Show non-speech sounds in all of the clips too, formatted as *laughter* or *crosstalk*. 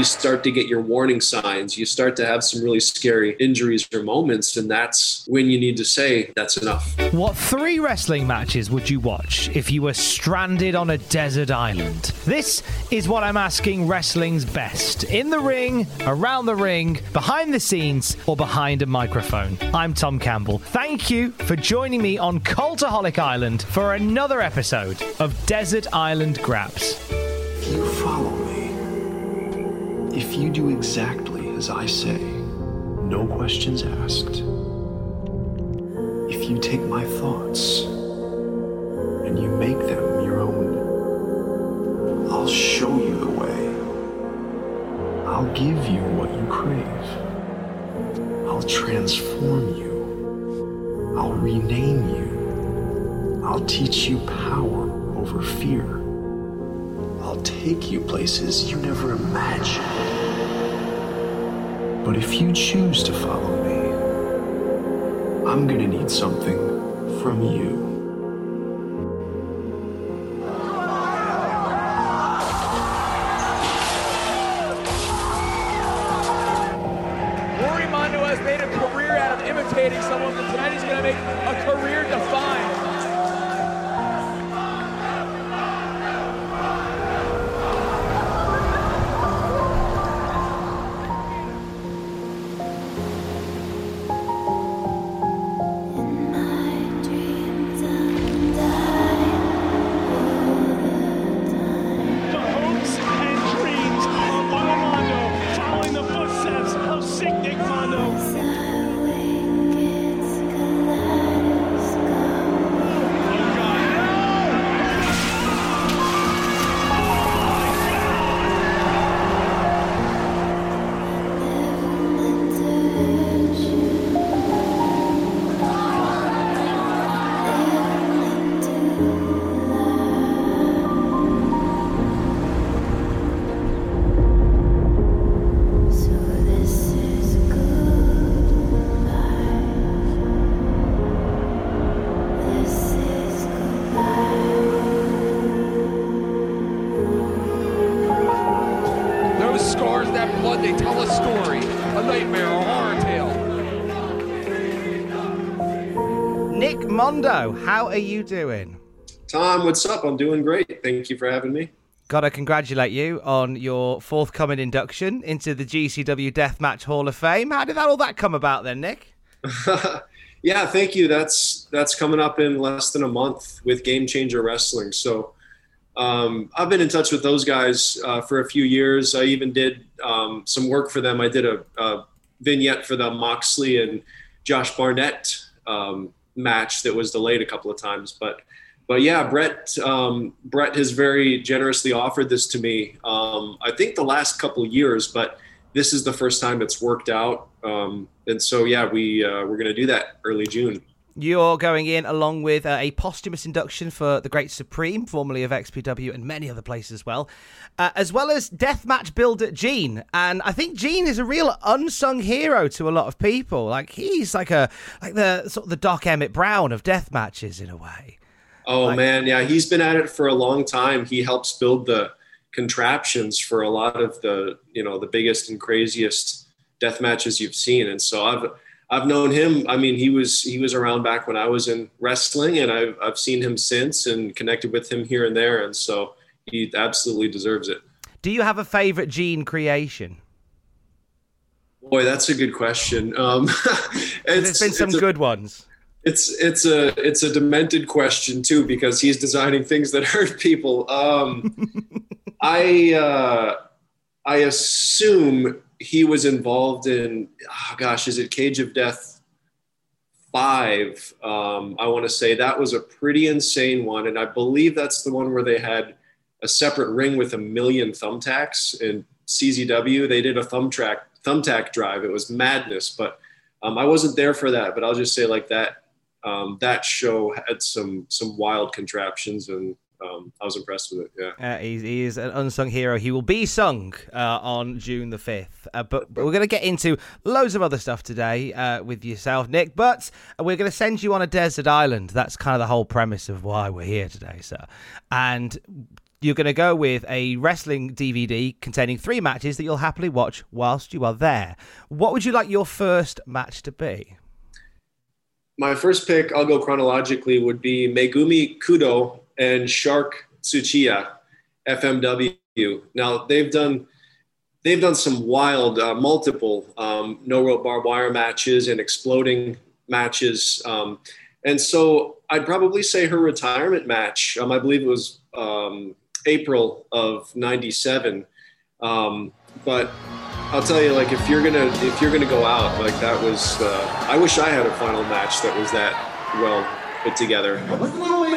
You start to get your warning signs. You start to have some really scary injuries or moments, and that's when you need to say, that's enough. What three wrestling matches would you watch if you were stranded on a desert island? This is what I'm asking wrestling's best in the ring, around the ring, behind the scenes, or behind a microphone. I'm Tom Campbell. Thank you for joining me on Cultaholic Island for another episode of Desert Island Graps. You follow me. If you do exactly as I say, no questions asked. If you take my thoughts and you make them your own, I'll show you the way. I'll give you what you crave. I'll transform you. I'll rename you. I'll teach you power over fear. I'll take you places you never imagined. But if you choose to follow me, I'm gonna need something from you. Mondo, how are you doing? Tom, what's up? I'm doing great. Thank you for having me. Gotta congratulate you on your forthcoming induction into the GCW Deathmatch Hall of Fame. How did that all that come about then, Nick? *laughs* yeah, thank you. That's that's coming up in less than a month with Game Changer Wrestling. So um, I've been in touch with those guys uh, for a few years. I even did um, some work for them. I did a, a vignette for the Moxley and Josh Barnett um, match that was delayed a couple of times, but but yeah, Brett um, Brett has very generously offered this to me. Um, I think the last couple years, but this is the first time it's worked out. Um, and so yeah, we uh, we're gonna do that early June. You're going in along with uh, a posthumous induction for the Great Supreme, formerly of XPW, and many other places as well, uh, as well as deathmatch builder Gene. And I think Gene is a real unsung hero to a lot of people. Like he's like a like the sort of the Doc Emmett Brown of death matches in a way. Oh Like- man, yeah, he's been at it for a long time. He helps build the contraptions for a lot of the you know the biggest and craziest death matches you've seen. And so I've I've known him. I mean, he was he was around back when I was in wrestling, and I've I've seen him since and connected with him here and there. And so he absolutely deserves it. Do you have a favorite Gene creation? Boy, that's a good question. Um, *laughs* There's been some it's a- good ones. it's it's a it's a demented question too because he's designing things that *laughs* hurt people. Um, *laughs* I uh, I assume he was involved in oh gosh, is it Cage of Death five? Um, I want to say that was a pretty insane one, and I believe that's the one where they had a separate ring with a million thumbtacks and CZW. They did a thumbtack thumbtack drive. It was madness, but um, I wasn't there for that. But I'll just say like that um, that show had some some wild contraptions and um, I was impressed with it. Yeah, uh, he, he, is an unsung hero. He will be sung uh, on June the fifth. Uh, but, but, we're going to get into loads of other stuff today uh, with yourself, Nick. But we're going to send you on a desert island. That's kind of the whole premise of why we're here today, sir. And you're going to go with a wrestling DVD containing three matches that you'll happily watch whilst you are there. What would you like your first match to be? my first pick, I'll go chronologically, would be Megumi Kudo and Shark Tsuchiya, FMW. Now they've done they've done some wild, uh, multiple um, no rope barbed wire matches and exploding matches. Um, and so I'd probably say her retirement match. Um, I believe it was um, April of '97. Um, but I'll tell you, like if you're gonna if you're gonna go out, like that was. Uh, I wish I had a final match that was that well put together.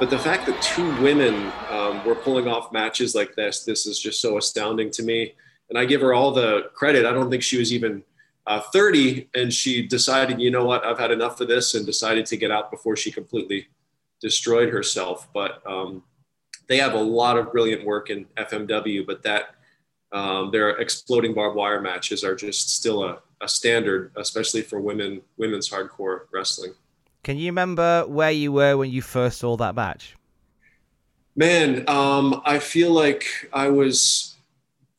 But the fact that two women um, were pulling off matches like this, this is just so astounding to me. And I give her all the credit. I don't think she was even uh, 30 and she decided, you know what, I've had enough of this and decided to get out before she completely destroyed herself. But um, they have a lot of brilliant work in FMW, but that um, their exploding barbed wire matches are just still a, a standard, especially for women women's hardcore wrestling. Can you remember where you were when you first saw that match? Man, um, I feel like I was,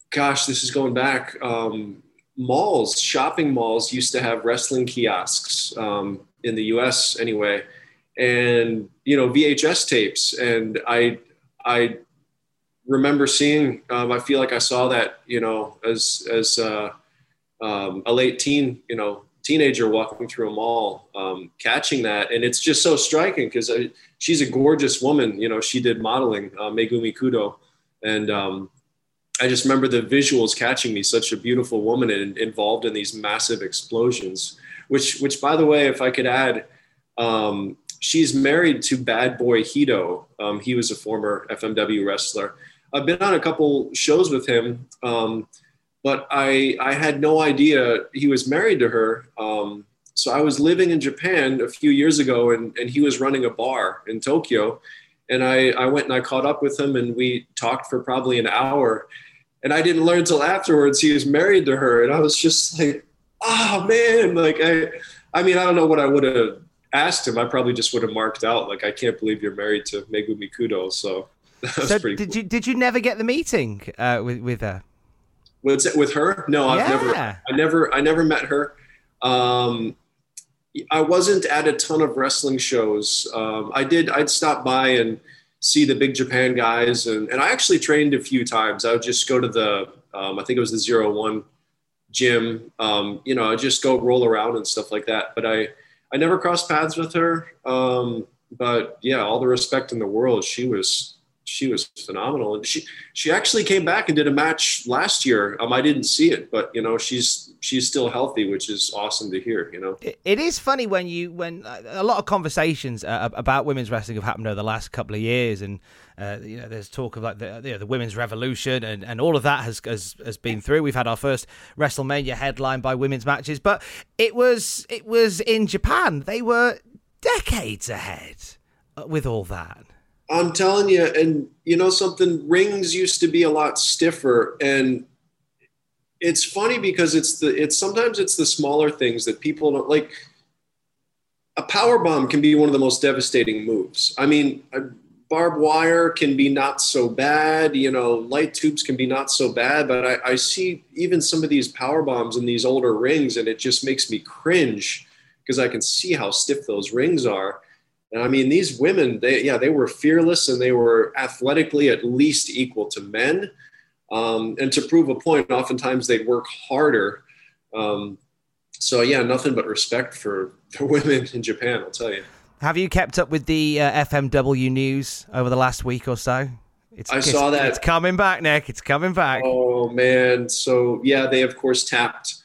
gosh, this is going back. Um, malls, shopping malls used to have wrestling kiosks um, in the U.S. anyway, and you know VHS tapes, and I, I remember seeing. Um, I feel like I saw that, you know, as as uh, um, a late teen, you know, teenager walking through a mall, um, catching that, and it's just so striking because uh, she's a gorgeous woman. You know, she did modeling, uh, Megumi Kudo, and um, I just remember the visuals catching me. Such a beautiful woman and involved in these massive explosions. Which, which, by the way, if I could add, um, she's married to Bad Boy Hido. Um, he was a former FMW wrestler. I've been on a couple shows with him. Um, but I, I had no idea he was married to her. Um, so I was living in Japan a few years ago and, and he was running a bar in Tokyo. And I, I went and I caught up with him and we talked for probably an hour. And I didn't learn until afterwards he was married to her. And I was just like, oh man, like I, I mean, I don't know what I would have asked him. I probably just would have marked out like, I can't believe you're married to Megumi Kudo. So, *laughs* so did cool. you did you never get the meeting uh, with with her? With with her? No, I've yeah. never. I never. I never met her. Um, I wasn't at a ton of wrestling shows. Um, I did. I'd stop by and see the big Japan guys, and and I actually trained a few times. I would just go to the. Um, I think it was the zero one gym. Um, you know, I just go roll around and stuff like that. But I I never crossed paths with her. Um, but yeah, all the respect in the world. She was she was phenomenal. And she she actually came back and did a match last year. Um, I didn't see it, but you know she's she's still healthy, which is awesome to hear. You know, it, is funny when you when uh, a lot of conversations uh, about women's wrestling have happened over the last couple of years, and uh, you know there's talk of like the you know, the women's revolution, and, and all of that has, has has been through. We've had our first WrestleMania headline by women's matches, but it was it was in Japan. They were decades ahead uh, with all that. I'm telling you, and you know something, rings used to be a lot stiffer. And it's funny because it's the it's sometimes it's the smaller things that people don't like. a power bomb can be one of the most devastating moves. I mean, barbed wire can be not so bad. You know, light tubes can be not so bad. But I, I see even some of these power bombs in these older rings, and it just makes me cringe because I can see how stiff those rings are. And I mean, these women, they yeah, they were fearless and they were athletically at least equal to men. Um, and to prove a point, oftentimes they'd work harder. Um, so yeah, nothing but respect for *laughs* the women in Japan. I'll tell you. Have you kept up with the uh, FMW news over the last week or so? It's, I saw that. It's coming back, Nick. It's coming back. Oh man! So yeah, they of course tapped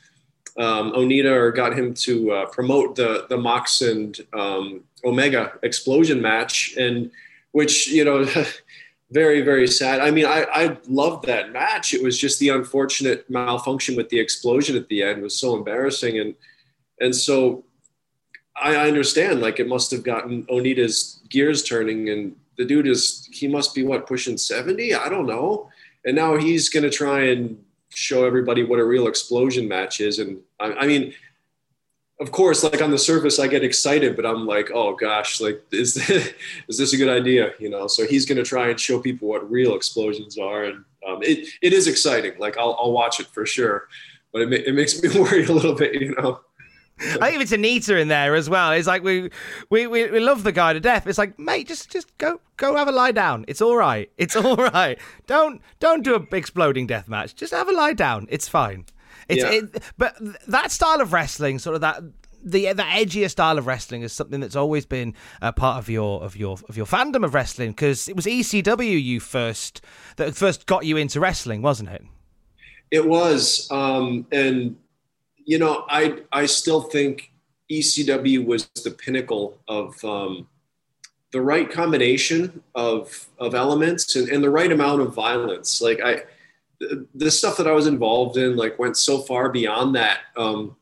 um, Onita or got him to uh, promote the the Mox and um, Omega explosion match, and which you know, *laughs* very very sad. I mean, I I loved that match. It was just the unfortunate malfunction with the explosion at the end was so embarrassing, and and so I, I understand. Like it must have gotten Onita's gears turning, and the dude is he must be what pushing seventy. I don't know. And now he's to try and show everybody what a real explosion match is. And I, I mean, of course, like on the surface, I get excited, but I'm like, oh gosh, like is this, *laughs* is this a good idea? You know. So he's going to try and show people what real explosions are, and um, it it is exciting. Like I'll I'll watch it for sure, but it it makes me *laughs* worry a little bit, you know. I think it's Onita in there as well. It's like we, we we we love the guy to death. It's like, mate, just just go go have a lie down. It's all right. It's all *laughs* right. Don't don't do a exploding death match. Just have a lie down. It's fine. It's yeah. it, but that style of wrestling, sort of that the the edgier style of wrestling is something that's always been a part of your of your of your fandom of wrestling because it was ECW you first that first got you into wrestling, wasn't it? It was, um, and you know, I I still think ECW was the pinnacle of um, the right combination of of elements and, and the right amount of violence. Like I, the, stuff that I was involved in, like went so far beyond that. Um,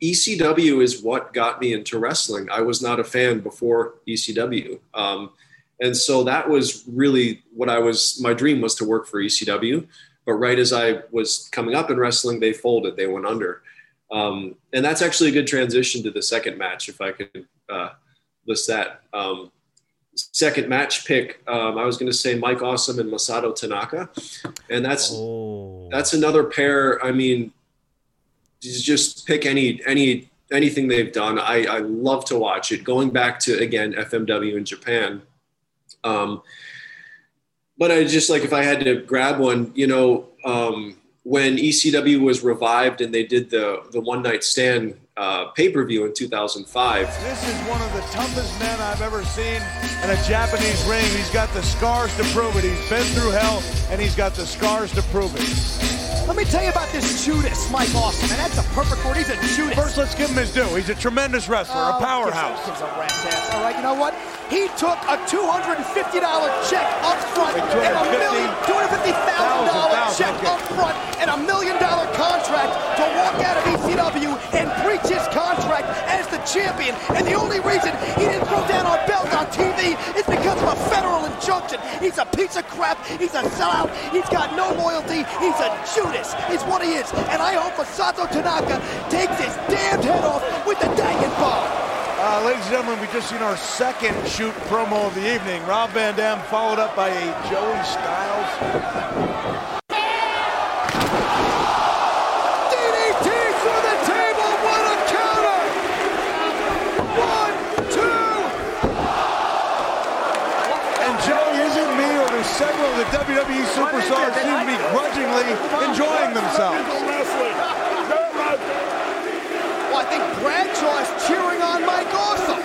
ECW is what got me into wrestling. I was not a fan before ECW. Um, and so that was really what I was, my dream was to work for ECW. But right as I was coming up in wrestling, they folded, they went under. Um, and that's actually a good transition to the second match, if I could uh, list that. Um, second match pick, um, I was going to say Mike Awesome and Masato Tanaka, and that's oh. that's another pair. I mean, just pick any any anything they've done. I, I love to watch it. Going back to again FMW in Japan. Um, but I just like if I had to grab one, you know, um, when ECW was revived and they did the the one night stand uh, pay per view in 2005. This is one of the toughest men I've ever seen in a Japanese ring. He's got the scars to prove it. He's been through hell and he's got the scars to prove it. Let me tell you about this Judas, Mike Awesome. and that's a perfect word. He's a Judas. First, let's give him his due. He's a tremendous wrestler, oh, a powerhouse. He's a rat's ass. All right, you know what? He took a $250 check up front and a million, $250,000 check okay. up front and a million dollar contract to walk out of ECW and breach his contract champion. And the only reason he didn't throw down our belt on TV is because of a federal injunction. He's a piece of crap. He's a sellout. He's got no loyalty. He's a Judas. He's what he is. And I hope Masato Tanaka takes his damned head off with the dangin' ball. Uh, ladies and gentlemen, we just seen our second shoot promo of the evening. Rob Van Dam followed up by a Joey Styles. several of the WWE superstars seem to be grudgingly enjoying themselves. Well, I think Bradshaw is cheering on Mike Awesome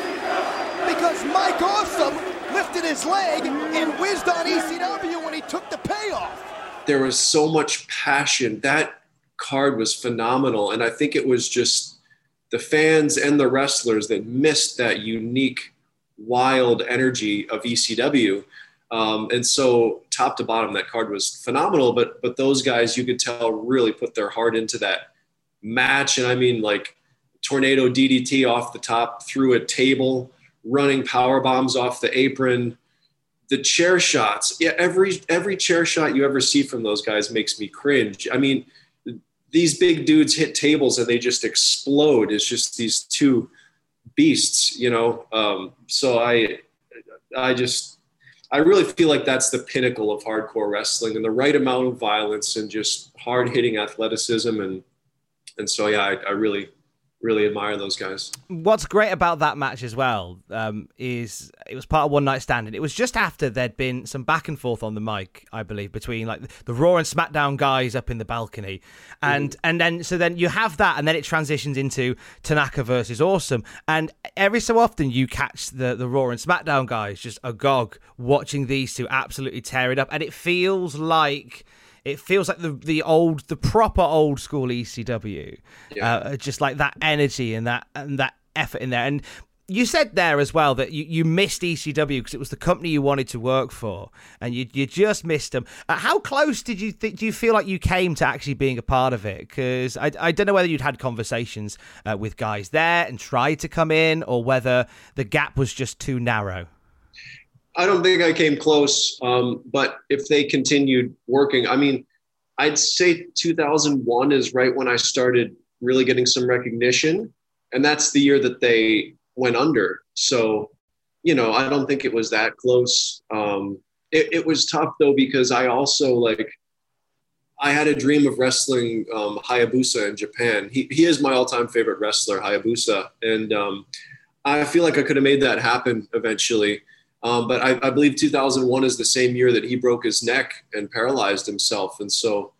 because Mike Awesome lifted his leg and whizzed on ECW when he took the payoff. There was so much passion. That card was phenomenal. And I think it was just the fans and the wrestlers that missed that unique, wild energy of ECW um, and so top to bottom, that card was phenomenal. But but those guys, you could tell, really put their heart into that match. And I mean, like tornado DDT off the top through a table, running power bombs off the apron, the chair shots. Yeah, every every chair shot you ever see from those guys makes me cringe. I mean, these big dudes hit tables and they just explode. It's just these two beasts, you know. Um, so I, I just, I really feel like that's the pinnacle of hardcore wrestling and the right amount of violence and just hard hitting athleticism and and so yeah, I, I really really admire those guys. What's great about that match as well um, is it was part of one night stand, and it was just after there'd been some back and forth on the mic, I believe, between like the Raw and SmackDown guys up in the balcony, and and then so then you have that, and then it transitions into Tanaka versus Awesome, and every so often you catch the the Raw and SmackDown guys just agog watching these two absolutely tear it up, and it feels like it feels like the the old, the proper old school ECW, yeah. uh, just like that energy and that and that effort in there. And you said there as well that you, you missed ECW because it was the company you wanted to work for, and you you just missed them. Uh, how close did you think? Do you feel like you came to actually being a part of it? Because I, I don't know whether you'd had conversations uh, with guys there and tried to come in, or whether the gap was just too narrow. I don't think I came close. Um, but if they continued working, I mean, I'd say 2001 is right when I started really getting some recognition. And that's the year that they went under. So, you know, I don't think it was that close. Um, it, it was tough though, because I also like, I had a dream of wrestling um, Hayabusa in Japan. He, he is my all time favorite wrestler, Hayabusa. And um, I feel like I could have made that happen eventually. Um, but I, I, believe 2001 is the same year that he broke his neck and paralyzed himself, and so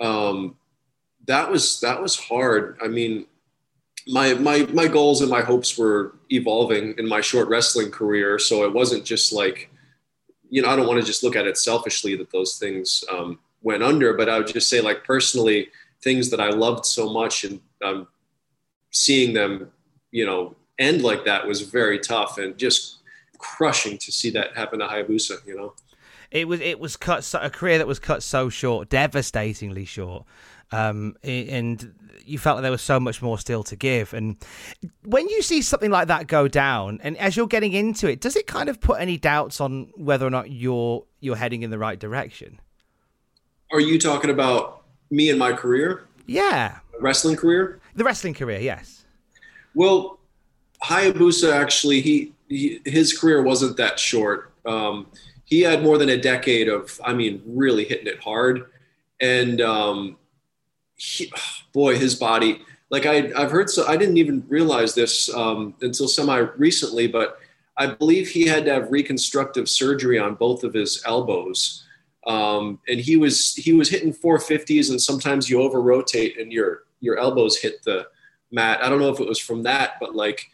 um, that was that was hard. I mean, my my my goals and my hopes were evolving in my short wrestling career, so it wasn't just like, you know, I don't want to just look at it selfishly that those things um, went under, but I would just say like personally, things that I loved so much and um, seeing them, you know, end like that was very tough and just crushing to see that happen to Hayabusa. You know, it was it was cut so, a career that was cut so short, devastatingly short. Um, and you felt like there was so much more still to give. And when you see something like that go down, and as you're getting into it, does it kind of put any doubts on whether or not you're you're heading in the right direction? Are you talking about me and my career? Yeah, wrestling career. The wrestling career, yes. Well, Hayabusa actually he his career wasn't that short. Um, he had more than a decade of, I mean, really hitting it hard. And um, he, boy, his body, like I, I've heard, so I didn't even realize this um, until semi recently, but I believe he had to have reconstructive surgery on both of his elbows. Um, and he was he was hitting 450s, and sometimes you over rotate and your your elbows hit the mat. I don't know if it was from that, but like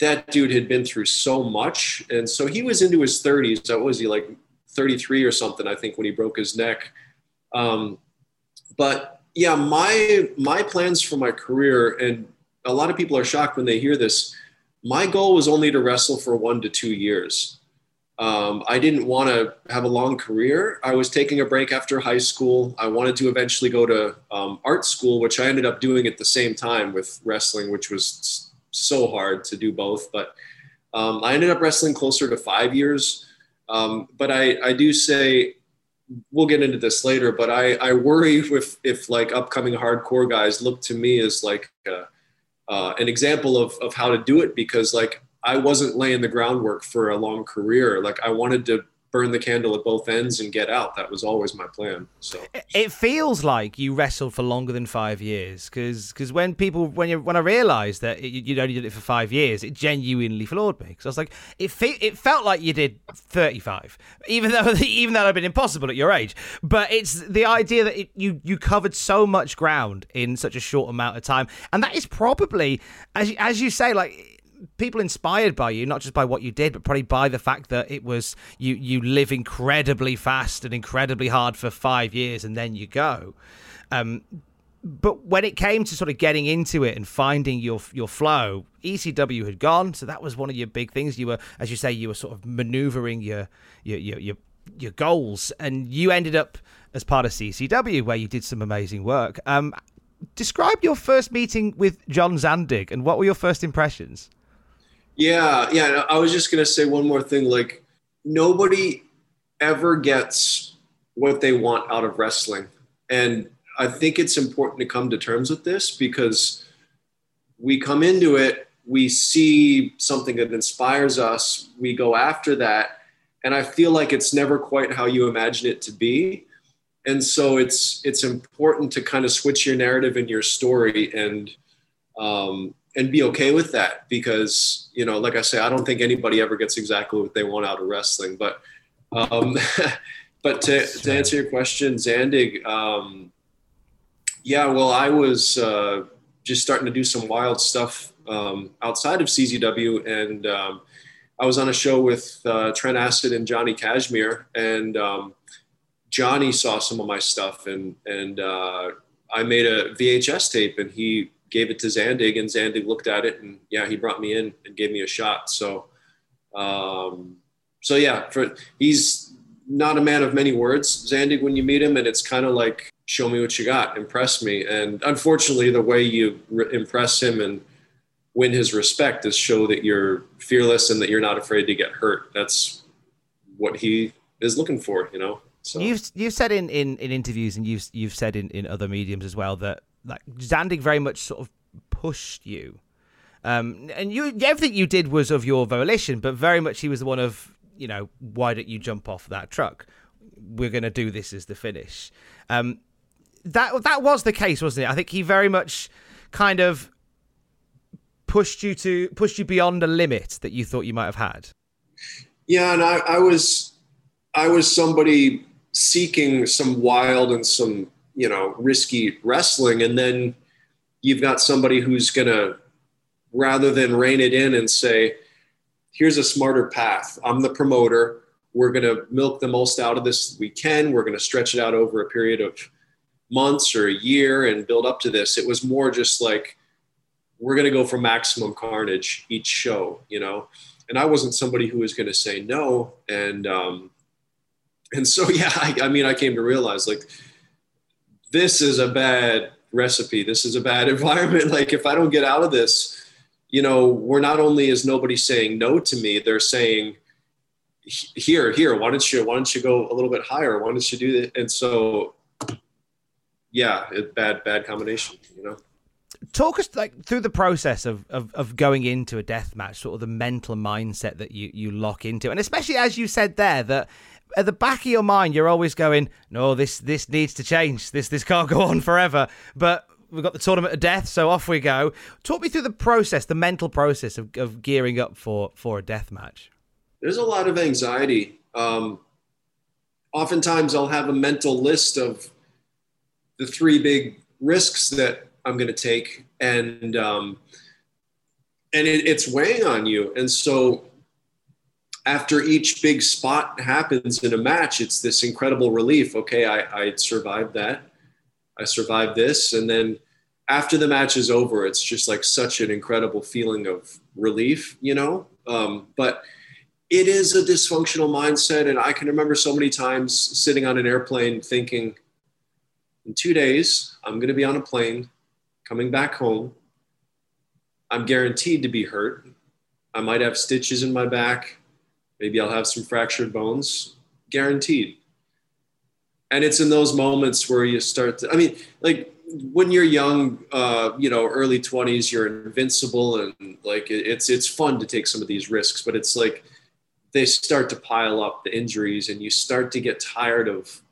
that dude had been through so much. And so he was into his 30s. What was he like 33 or something, I think, when he broke his neck. Um, but yeah, my my plans for my career, and a lot of people are shocked when they hear this. My goal was only to wrestle for one to two years. Um, I didn't want to have a long career. I was taking a break after high school. I wanted to eventually go to um, art school, which I ended up doing at the same time with wrestling, which was so hard to do both. But um, I ended up wrestling closer to five years. Um, but I, I do say, we'll get into this later, but I, I worry if, if like upcoming hardcore guys look to me as like a, uh, an example of, of how to do it because like I wasn't laying the groundwork for a long career. Like I wanted to burn the candle at both ends and get out. That was always my plan. So it feels like you wrestled for longer than five years because because when people when you when I realised that you, would only did it for five years, it genuinely floored me because I was like it fe- it felt like you did thirty five, even though *laughs* even it had been impossible at your age. But it's the idea that it, you you covered so much ground in such a short amount of time, and that is probably as as you say like people inspired by you, not just by what you did, but probably by the fact that it was you you live incredibly fast and incredibly hard for five years and then you go. Um, but when it came to sort of getting into it and finding your your flow, ECW had gone, so that was one of your big things. You were, as you say, you were sort of maneuvering your your your your, your goals, and you ended up as part of CZW where you did some amazing work. Um, describe your first meeting with John Zandig and what were your first impressions? Yeah, yeah. I was just gonna say one more thing. Like nobody ever gets what they want out of wrestling, and I think it's important to come to terms with this because we come into it we see something that inspires us, we go after that. And I feel like it's never quite how you imagine it to be. And so it's it's important to kind of switch your narrative and your story and um, and be okay with that because you know, like I say, I don't think anybody ever gets exactly what they want out of wrestling. But um, *laughs* but to, to answer your question, Zandig, um, yeah, well, I was uh, just starting to do some wild stuff um, outside of CZW, and um, I was on a show with uh, Trent Acid and Johnny Kashmere and um, Johnny saw some of my stuff, and and uh, I made a VHS tape, and he gave it to Zandig, and Zandig looked at it, and yeah, he brought me in and gave me a shot. So, um, so yeah, for he's not a man of many words, Zandig, when you meet him, and it's kind of like show me what you got, impress me. And unfortunately, the way you re- impress him and win his respect is show that you're fearless and that you're not afraid to get hurt. That's what he is looking for, you know. So. You've you've said in, in, in interviews and you've you've said in, in other mediums as well that like Zandig very much sort of pushed you, um, and you everything you did was of your volition, but very much he was the one of you know why don't you jump off that truck? We're going to do this as the finish. Um, that that was the case, wasn't it? I think he very much kind of pushed you to pushed you beyond a limit that you thought you might have had. Yeah, and I, I was I was somebody seeking some wild and some you know risky wrestling, and then you've got somebody who's gonna rather than rein it in and say, "Here's a smarter path. I'm the promoter. We're gonna milk the most out of this we can. We're gonna stretch it out over a period of." months or a year and build up to this. It was more just like, we're going to go for maximum carnage each show, you know? And I wasn't somebody who was going to say no. And, um, and so, *laughs* yeah, I, I mean, I came to realize like, this is a bad recipe. This is a bad *laughs* environment. Like, if I don't get out of this, you know, we're not only is nobody saying no to me, they're saying, here, here, why don't you, why don't you go a little bit higher? Why don't you do that? And so yeah, it, bad bad combination. You know. Talk us like through the process of, of, of going into a death match, sort of the mental mindset that you, you lock into, and especially as you said there that at the back of your mind you're always going, no, this this needs to change. This this can't go on forever. But we've got the tournament of death, so off we go. Talk me through the process, the mental process of, of gearing up for for a death match. There's a lot of anxiety. Um, oftentimes, I'll have a mental list of the three big risks that I'm going to take, and um, and it, it's weighing on you. And so, after each big spot happens in a match, it's this incredible relief. Okay, I, I survived that. I survived this, and then after the match is over, it's just like such an incredible feeling of relief, you know. Um, but it is a dysfunctional mindset, and I can remember so many times sitting on an airplane thinking in two days, I'm going to be on a plane coming back home. I'm guaranteed to be hurt. I might have stitches in my back. Maybe I'll have some fractured bones. Guaranteed. And it's in those moments where you start to, I mean, like when you're young, uh, you know, early 20s, you're invincible and like it's, it's fun to take some of these risks, but it's like they start to pile up the injuries and you start to get tired of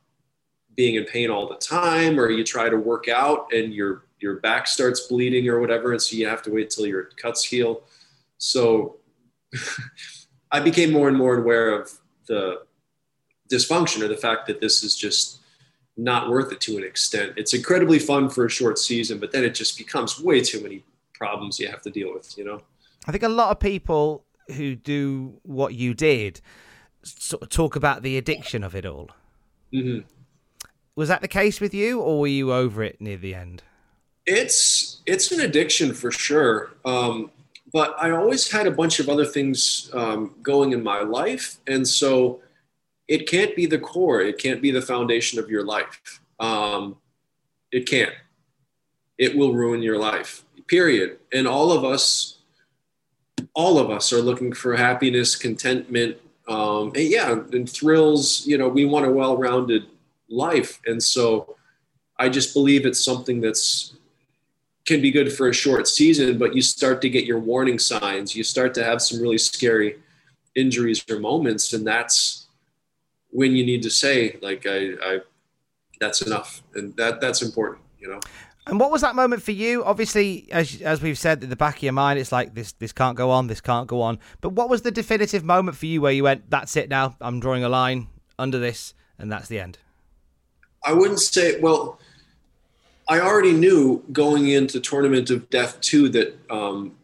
being in pain all the time or you try to work out and your your back starts bleeding or whatever and so you have to wait till your cuts heal so *laughs* i became more and more aware of the dysfunction or the fact that this is just not worth it to an extent it's incredibly fun for a short season but then it just becomes way too many problems you have to deal with you know i think a lot of people who do what you did sort of talk about the addiction of it all mm-hmm. Was that the case with you, or were you over it near the end? It's it's an addiction for sure. Um, but I always had a bunch of other things um, going in my life, and so it can't be the core. It can't be the foundation of your life. Um, it can't. It will ruin your life. Period. And all of us, all of us, are looking for happiness, contentment, um, and yeah, and thrills. You know, we want a well-rounded life. And so I just believe it's something that's can be good for a short season, but you start to get your warning signs. You start to have some really scary injuries or moments, and that's when you need to say, like, I, I that's enough, and that that's important, you know. And what was that moment for you? Obviously, as as we've said, in the back of your mind, it's like this this can't go on, this can't go on. But what was the definitive moment for you where you went, "That's it now. I'm drawing a line under this, and that's the end." I wouldn't say. Well, I already knew going into Tournament of Death 2 that um,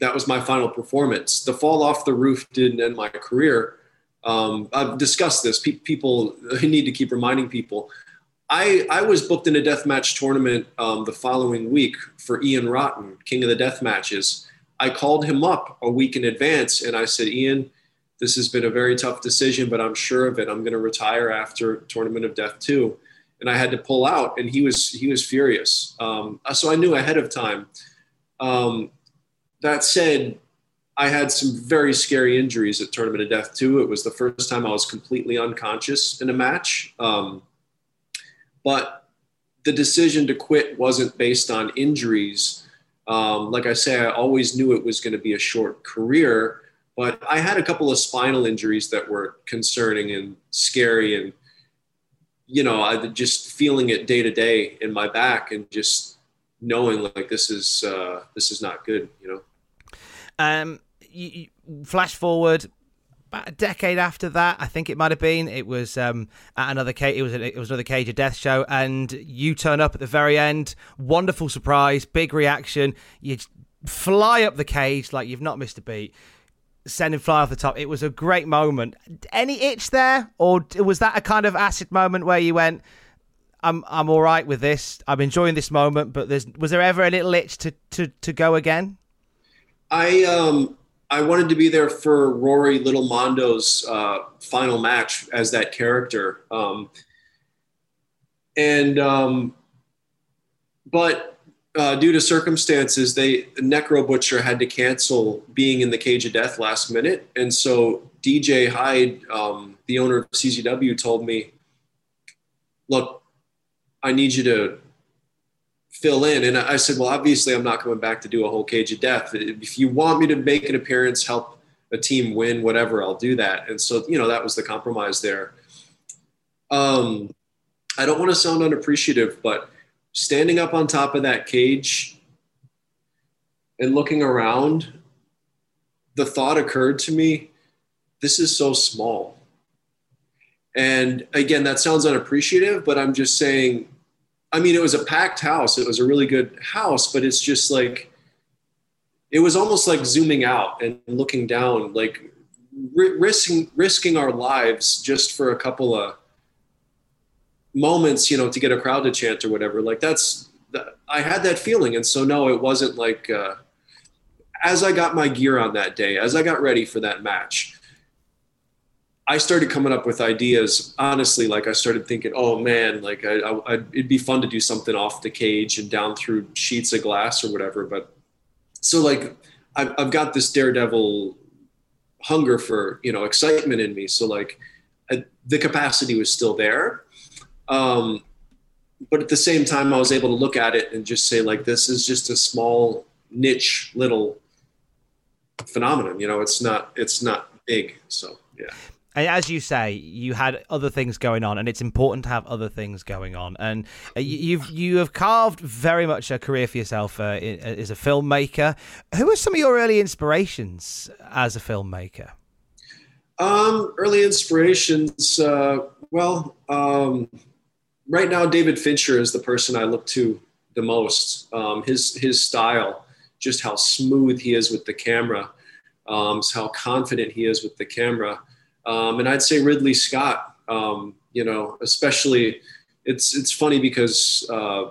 that was my final performance. The fall off the roof didn't end my career. Um, I've discussed this. Pe- people *laughs* need to keep reminding people. I, I was booked in a deathmatch tournament um, the following week for Ian Rotten, King of the Death Matches. I called him up a week in advance and I said, Ian, this has been a very tough decision, but I'm sure of it. I'm going to retire after Tournament of Death 2 and I had to pull out, and he was he was furious. Um, so I knew ahead of time. Um, that said, I had some very scary injuries at Tournament of Death 2. It was the first time I was completely unconscious in a match. Um, but the decision to quit wasn't based on injuries. Um, like I say, I always knew it was going to be a short career, but I had a couple of spinal injuries that were concerning and scary and you know, I just feeling it day to day in my back and just knowing like this is uh, this is not good, you know. Um, you, you flash forward about a decade after that, I think it might have been. It was um, at another cage. It was it was another Cage of Death show, and you turn up at the very end. Wonderful surprise, big reaction. You fly up the cage like you've not missed a beat send him fly off the top. It was a great moment. Any itch there, or was that a kind of acid moment where you went, "I'm I'm all right with this. I'm enjoying this moment," but there's was there ever a little itch to to to go again? I um I wanted to be there for Rory Little Mondo's uh, final match as that character, um, and um, but uh, due to circumstances, they Necro Butcher had to cancel being in the Cage of Death last minute, and so DJ Hyde, um, the owner of CZW, told me, "Look, I need you to fill in." And I said, "Well, obviously, I'm not coming back to do a whole Cage of Death. If you want me to make an appearance, help a team win, whatever, I'll do that." And so, you know, that was the compromise there. Um, I don't want to sound unappreciative, but standing up on top of that cage and looking around, the thought occurred to me this is so small. And again, that sounds unappreciative, but I'm just saying, I mean, it was a packed house. It was a really good house, but it's just like, it was almost like zooming out and looking down, like risking, risking our lives just for a couple of moments, you know, to get a crowd to chant or whatever. Like that's, I had that feeling. And so, no, it wasn't like, uh, as I got my gear on that day, as I got ready for that match, I started coming up with ideas. Honestly, like I started thinking, oh man, like I, I, it'd be fun to do something off the cage and down through sheets of glass or whatever. But so like I've, I've got this daredevil hunger for you know excitement in me. So like I, the capacity was still there, um, but at the same time, I was able to look at it and just say, like, this is just a small niche little phenomenon. You know, it's not it's not big. So yeah. And as you say, you had other things going on, and it's important to have other things going on. And uh, you've you have carved very much a career for yourself uh, as a filmmaker. Who are some of your early inspirations as a filmmaker? Um, early inspirations. Uh, well, um, right now, David Fincher is the person I look to the most. Um, his his style, just how smooth he is with the camera, um, how confident he is with the camera, um, and I'd say Ridley Scott. Um, you know, especially it's it's funny because uh,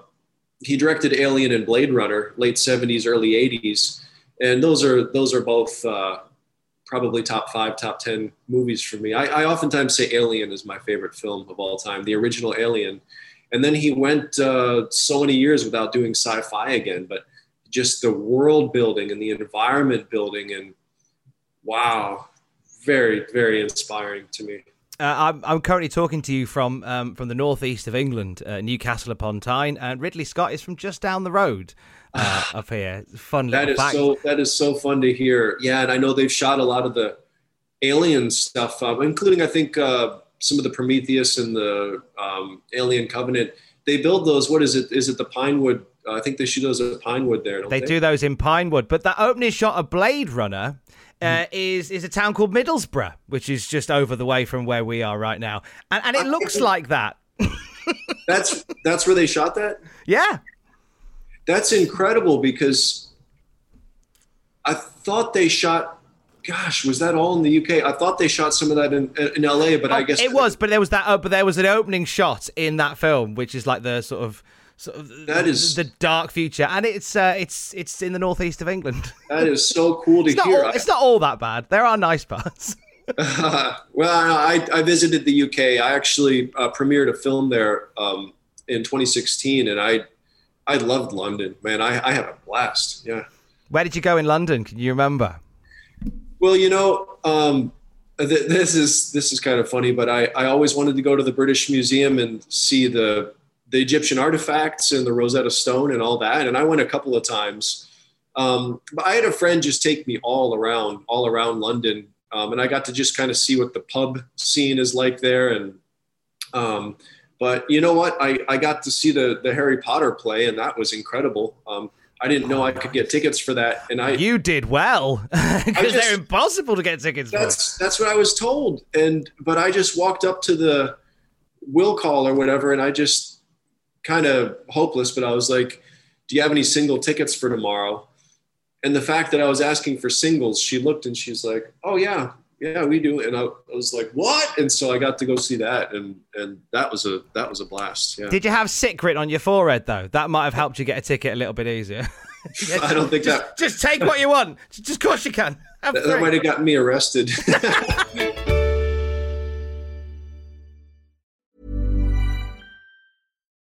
he directed Alien and Blade Runner, late '70s, early '80s, and those are those are both. Uh, probably top five, top 10 movies for me. I, I, oftentimes say Alien is my favorite film of all time, the original Alien. And then he went uh, so many years without doing sci fi again, but just the world building and the environment building. And wow, very, very inspiring to me. Uh, I'm, I'm currently talking to you from um, from the northeast of England, uh, Newcastle upon Tyne, and Ridley Scott is from just down the road. Uh, up here. Fun That is fact. so that is so fun to hear. Yeah, and I know they've shot a lot of the alien stuff, uh, including I think uh, some of the Prometheus and the um, Alien Covenant. They build those. What is it? Is it the Pinewood? Uh, I think they shoot those at Pinewood there. They they, do those in Pinewood, but that opening shot of Blade Runner uh, Mm-hmm. is is a town called Middlesbrough, which is just over the way from where we are right now, and and it looks like that. *laughs* That's that's where they shot that. Yeah, That's incredible because I thought they shot. Gosh, was that all in the UK? I thought they shot some of that in, in LA, but I guess Oh, it was. But there was that. Uh, but there was an opening shot in that film, which is like the sort of. Sort of That is- the dark future, and it's uh, it's it's in the northeast of England. *laughs* that is so cool to It's not, hear. all, it's not all that bad. There are nice parts. *laughs* *laughs* well, I, I visited the UK. I actually uh, premiered a film there um, in 2016, and I I loved London. Man, I, I had a blast. Yeah. Where did you go in London? Can you remember? Well, you know, um, th- this is this is kind of funny, but I, I always wanted to go to the British Museum and see the the Egyptian artifacts and the Rosetta Stone and all that. And I went a couple of times. Um, but I had a friend just take me all around, all around London, um, and I got to just kind of see what the pub scene is like there. And um, but you know what? I, I got to see the the Harry Potter play, and that was incredible. Um, I didn't know I could get tickets for that, and I You did well *laughs* because they're impossible to get tickets for. that's that's what I was told. And but I just walked up to the will call or whatever, and I just kind of hopeless. But I was like, "Do you have any single tickets for tomorrow?" And the fact that I was asking for singles, she looked and she's like, "Oh yeah, yeah, we do." And I, I was like, "What?" And so I got to go see that, and and that was a that was a blast. Yeah. Did you have sick on your forehead though? That might have helped you get a ticket a little bit easier. *laughs* I don't think just, that Just take what you want. Just, of course you can. That, that might have gotten me arrested. *laughs*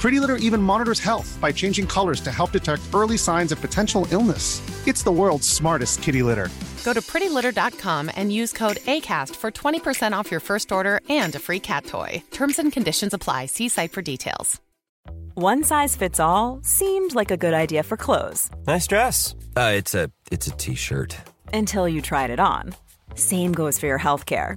Pretty Litter even monitors health by changing colors to help detect early signs of potential illness. It's the world's smartest kitty litter. Go to prettylitter.com and use code ACAST for 20% off your first order and a free cat toy. Terms and conditions apply. See site for details. One size fits all seemed like a good idea for clothes Nice dress. Uh, it's a it's a t-shirt. until you tried it on. Same goes for your healthcare.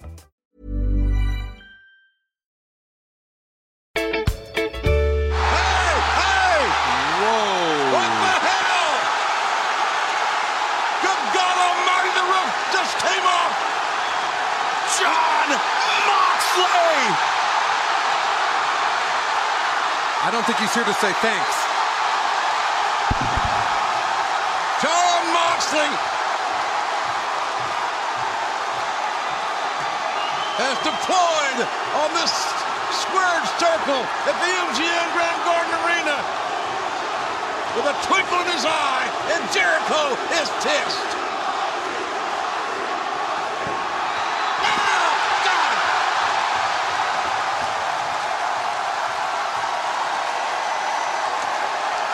Here to say thanks. Jon Moxley has deployed on this squared circle at the MGM Grand Garden Arena with a twinkle in his eye, and Jericho is pissed.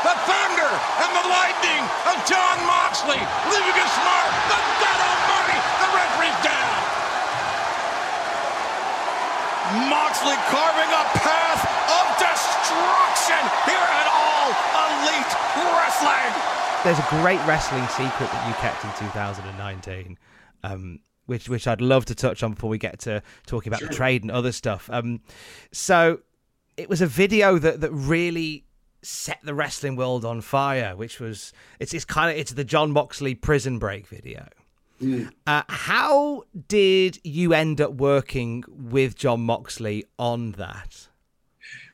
The thunder and the lightning of Jon Moxley leaving his mark. The God Almighty, the referee's down. Moxley carving a path of destruction here at All Elite Wrestling. There's a great wrestling secret that you kept in 2019. Um, which which I'd love to touch on before we get to talking about sure. the trade and other stuff. Um, so it was a video that that really set the wrestling world on fire, which was it's it's kind of it's the Jon Moxley prison break video. Mm. Uh, how did you end up working with Jon Moxley on that?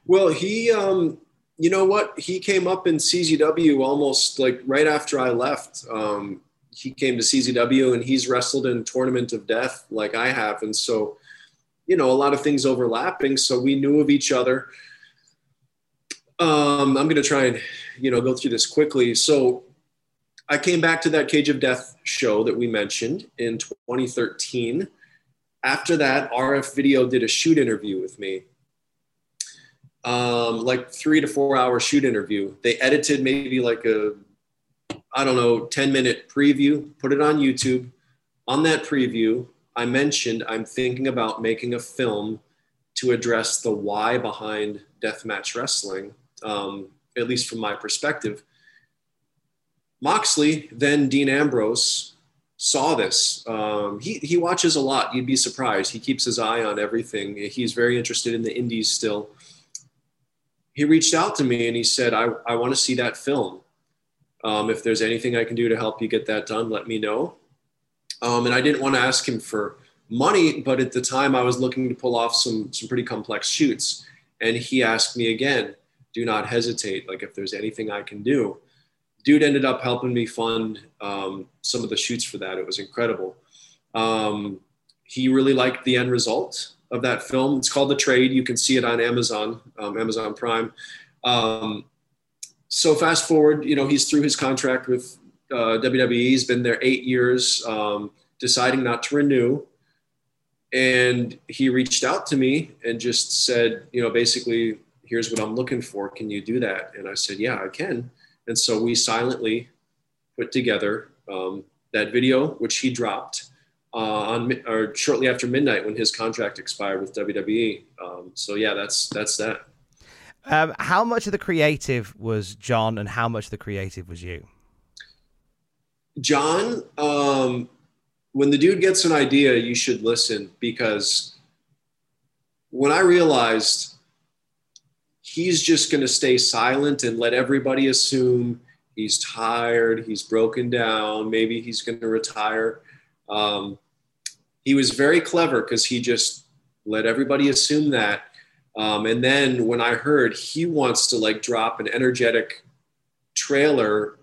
Well, he, um, you know what? He came up in CZW almost like right after I left. Um, he came to CZW and he's wrestled in Tournament of Death like I have. And so, you know, a lot of things overlapping. So we knew of each other. Um, I'm going to try and, you know, go through this quickly. So I came back to that Cage of Death show that we mentioned in 2013. After that, RF Video did a shoot interview with me, um, like three to four hour shoot interview. They edited maybe like a, I don't know, 10 minute preview, put it on YouTube. On that preview, I mentioned I'm thinking about making a film to address the why behind deathmatch wrestling, um, at least from my perspective Moxley, then Dean Ambrose, saw this. Um, he, he watches a lot. You'd be surprised. He keeps his eye on everything. He's very interested in the indies still. He reached out to me and he said, I, I want to see that film. Um, if there's anything I can do to help you get that done, let me know. Um, and I didn't want to ask him for money, but at the time I was looking to pull off some, some pretty complex shoots. And he asked me again, do not hesitate. Like if there's anything I can do dude ended up helping me fund um, some of the shoots for that. It was incredible. Um, he really liked the end result of that film. It's called The Trade. You can see it on Amazon, um, Amazon Prime. Um, so fast forward, you know, he's through his contract with uh, WWE. He's been there eight years, um, deciding not to renew. And he reached out to me and just said, you know, basically, here's what I'm looking for. Can you do that? And I said, yeah, I can. And so we silently put together um, that video, which he dropped uh, on or shortly after midnight when his contract expired with WWE. Um, so yeah, that's that's that. Um, how much of the creative was John, and how much of the creative was you? John, um, when the dude gets an idea, you should listen because when I realized he's just going to stay silent and let everybody assume he's tired, he's broken down, maybe he's going to retire. Um, he was very clever because he just let everybody assume that. Um, and then when I heard he wants to like drop an energetic trailer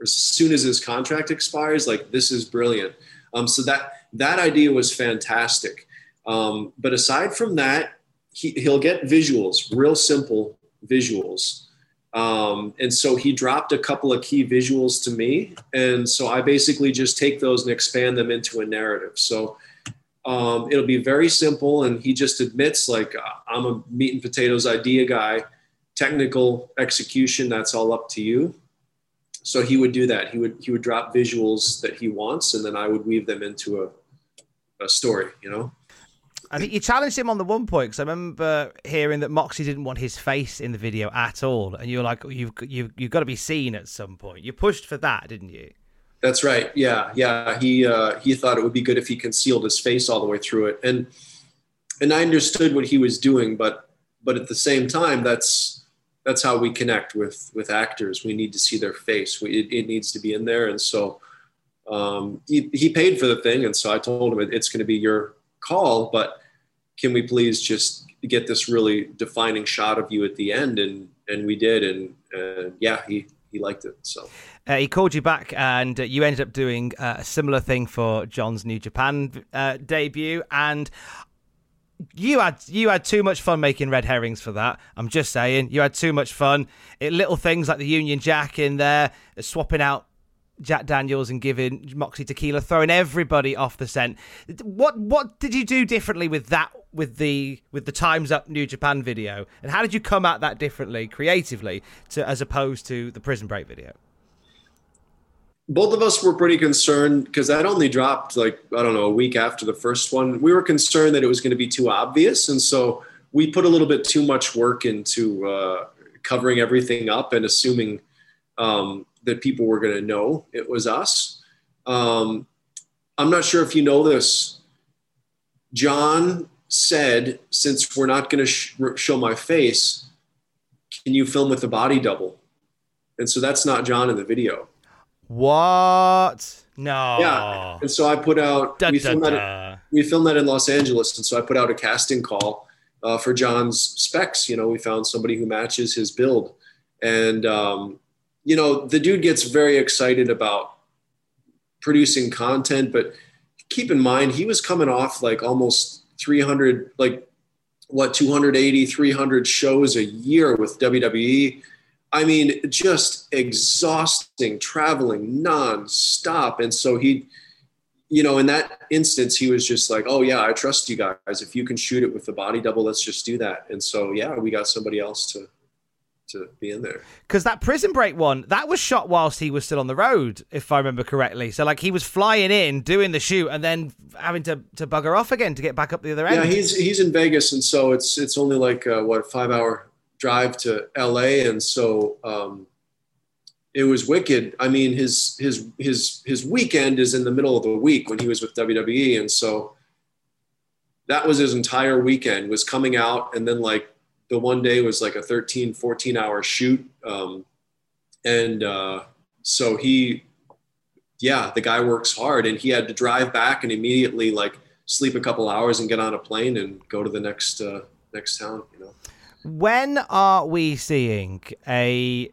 as soon as his contract expires, like this is brilliant. Um, so that that idea was fantastic. Um, but aside from that, he, he'll get visuals, real simple visuals. Um, and so he dropped a couple of key visuals to me. And so I basically just take those and expand them into a narrative. So um, it'll be very simple. And he just admits, like, I'm a meat and potatoes idea guy. Technical execution, that's all up to you. So he would do that. He would he would drop visuals that he wants, and then I would weave them into a, a story. You know. I think you challenged him on the one point because I remember hearing that Moxie didn't want his face in the video at all, and you were like, "You've you've you've got to be seen at some point." You pushed for that, didn't you? That's right. Yeah, yeah. He uh, he thought it would be good if he concealed his face all the way through it, and and I understood what he was doing, but but at the same time, that's that's how we connect with with actors. We need to see their face. We, it, it needs to be in there, and so um, he he paid for the thing, and so I told him it's going to be your call, but can we please just get this really defining shot of you at the end? And and we did, and uh, yeah, he he liked it. So uh, he called you back, and uh, you ended up doing uh, a similar thing for John's New Japan uh, debut, and. You had you had too much fun making red herrings for that. I'm just saying, you had too much fun. It little things like the Union Jack in there, swapping out Jack Daniels and giving Moxie tequila, throwing everybody off the scent. What what did you do differently with that with the with the Times Up New Japan video, and how did you come at that differently creatively to as opposed to the Prison Break video? Both of us were pretty concerned because that only dropped like I don't know a week after the first one. We were concerned that it was going to be too obvious, and so we put a little bit too much work into uh, covering everything up and assuming. Um, that people were going to know it was us. Um, I'm not sure if you know this. John said, since we're not going to sh- show my face, can you film with the body double? And so that's not John in the video. What? No. Yeah. And so I put out. Da, we, da, filmed da. That, we filmed that in Los Angeles, and so I put out a casting call uh, for John's specs. You know, we found somebody who matches his build, and um, you know, the dude gets very excited about producing content, but keep in mind he was coming off like almost 300, like what 280, 300 shows a year with WWE. I mean, just exhausting, traveling nonstop. And so he, you know, in that instance, he was just like, oh, yeah, I trust you guys. If you can shoot it with the body double, let's just do that. And so, yeah, we got somebody else to to be in there. Because that prison break one, that was shot whilst he was still on the road, if I remember correctly. So like he was flying in, doing the shoot, and then having to, to bugger off again to get back up the other end. Yeah, he's he's in Vegas, and so it's it's only like a, what five hour drive to L.A. And so um, it was wicked. I mean, his his his his weekend is in the middle of the week when he was with WWE, and so that was his entire weekend was coming out and then like the one day was like a 13 14 hour shoot. Um, and uh, so he yeah the guy works hard and he had to drive back and immediately like sleep a couple hours and get on a plane and go to the next uh, next town you know. When are we seeing a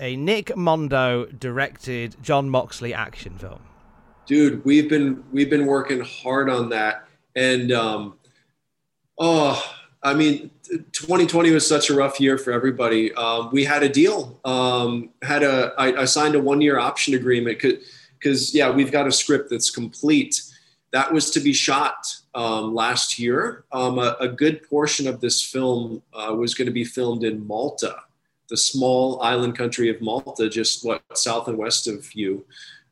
a Nick Mondo directed Jon Moxley action film? dude we've been we've been working hard on that. And um oh i mean 2020 was such a rough year for everybody. Um, we had a deal um had a i, I signed a one year option agreement because yeah we've got a script that's complete. That was to be shot um, last year. Um, a, a good portion of this film uh, was going to be filmed in malta the small island country of malta just what south and west of you.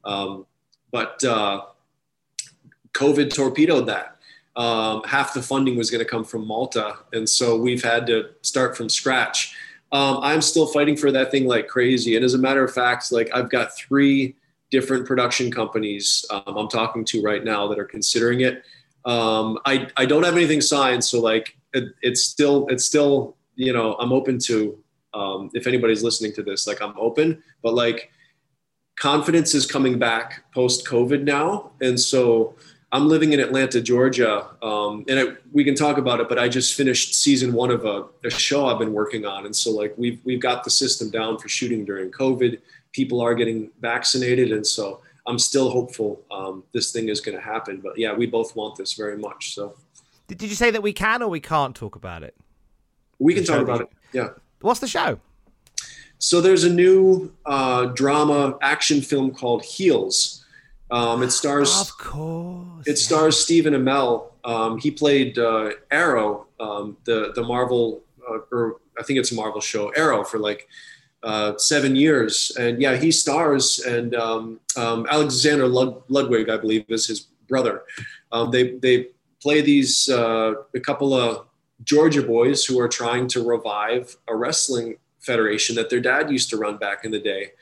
Um, but uh, COVID torpedoed that. Um, half the funding was going to come from Malta, and so we've had to start from scratch. Um, I'm still fighting for that thing like crazy, and as a matter of fact, like I've got three different production companies um, I'm talking to right now that are considering it. Um, I I don't have anything signed, so like it, it's still it's still you know I'm open to um, if anybody's listening to this, like I'm open, but like confidence is coming back post COVID now. And so I'm living in Atlanta, Georgia. Um, and it, we can talk about it, but I just finished season one of a, a, show I've been working on. And so like we've, we've got the system down for shooting during COVID. People are getting vaccinated. And so I'm still hopeful um, this thing is going to happen. But yeah, we both want this very much. So Did you say that we can or we can't talk about it? we can The talk about it. Yeah. What's the show? So there's a new uh, drama action film called Heels. Um, it stars. Of course. It stars Stephen Amell. Um, he played uh, Arrow, um, the the Marvel, uh, or I think it's a Marvel show, Arrow, for like uh, seven years. And yeah, he stars. And um, um, Alexander Lud- Ludwig, I believe, is his brother. Um, they they play these uh, a couple of Georgia boys who are trying to revive a wrestling federation that their dad used to run back in the day.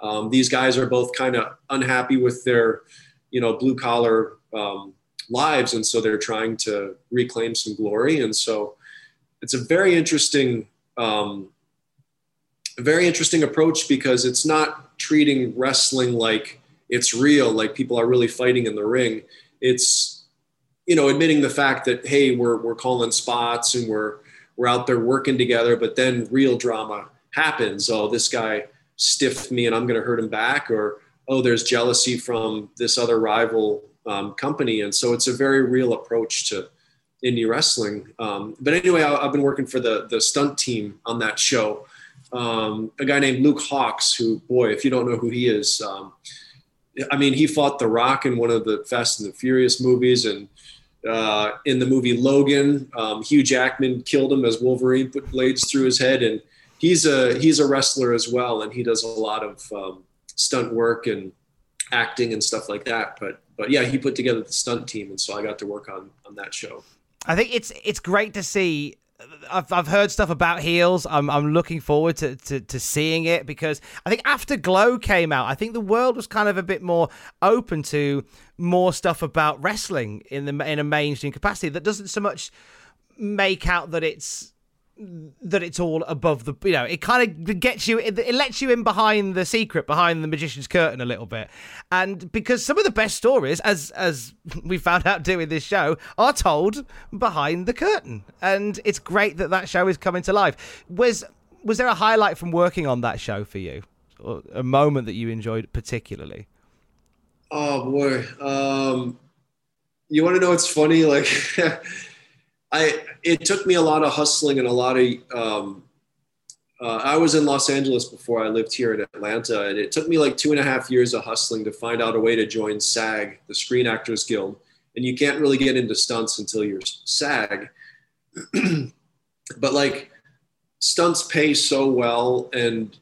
Um, these guys are both kind of unhappy with their, you know, blue collar um, lives, and so they're trying to reclaim some glory. And so, it's a very interesting, um, very interesting approach because it's not treating wrestling like it's real, like people are really fighting in the ring. It's, you know, admitting the fact that hey, we're we're calling spots and we're we're out there working together, but then real drama happens. Oh, this guy stiffed me and I'm going to hurt him back, or oh, there's jealousy from this other rival um, company, and so it's a very real approach to indie wrestling. Um, but anyway, I, I've been working for the the stunt team on that show. Um, a guy named Luke Hawx, who boy, if you don't know who he is, um, I mean, he fought The Rock in one of the Fast and the Furious movies, and uh, in the movie Logan, um, Hugh Jackman killed him as Wolverine, put blades through his head, and he's a he's a wrestler as well, and he does a lot of um, stunt work and acting and stuff like that. But but yeah, he put together the stunt team, and so I got to work on on that show. I think it's it's great to see I've, I've heard stuff about heels. I'm, I'm looking forward to, to, to seeing it because I think after Glow came out, I think the world was kind of a bit more open to more stuff about wrestling in the in a mainstream capacity that doesn't so much make out that it's that it's all above the you know it kind of gets you it, it, lets you in behind the secret behind the magician's curtain a little bit. And because some of the best stories as as *laughs* we found out doing this show are told behind the curtain. And it's great that that show is coming to life. Was was there a highlight from working on that show for you? Or a moment that you enjoyed particularly? Oh boy. Um you want to know what's funny? Like *laughs* I it took me a lot of hustling and a lot of. Um, uh, I was in Los Angeles before I lived here in Atlanta, and it took me like two and a half years of hustling to find out a way to join SAG, the Screen Actors Guild. And you can't really get into stunts until you're SAG. *clears throat* but like stunts pay so well, and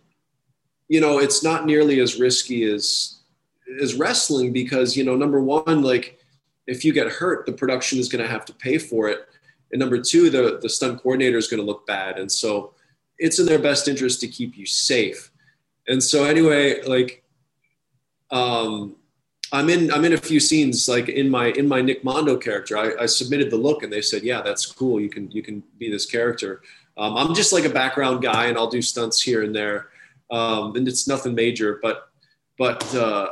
you know it's not nearly as risky as as wrestling because you know number one, like if you get hurt, the production is going to have to pay for it and number two, the, the stunt coordinator is going to look bad. And so it's in their best interest to keep you safe. And so anyway, like, um, I'm in, I'm in a few scenes, like in my, in my Nick Mondo character, I, I submitted the look and they said, yeah, that's cool. You can, you can be this character. Um, I'm just like a background guy and I'll do stunts here and there. Um, and it's nothing major, but, but, uh,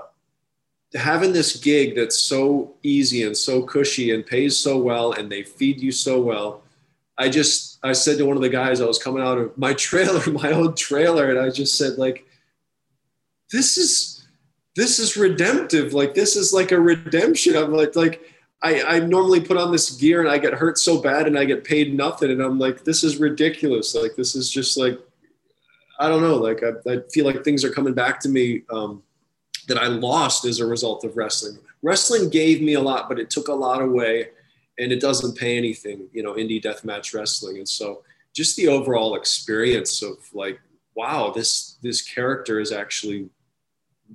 having this gig that's so easy and so cushy and pays so well and they feed you so well i just i said to one of the guys i was coming out of my *laughs* trailer my own trailer and i just said like this is this is redemptive like this is like a redemption i'm like like I, I normally put on this gear and I get hurt so bad and I get paid nothing. And I'm like, this is ridiculous. Like, this is just like, I don't know. Like, I, I feel like things are coming back to me um, that I lost as a result of wrestling. Wrestling gave me a lot, but it took a lot away and it doesn't pay anything, you know, indie deathmatch wrestling. And so just the overall experience of like, wow, this, this character is actually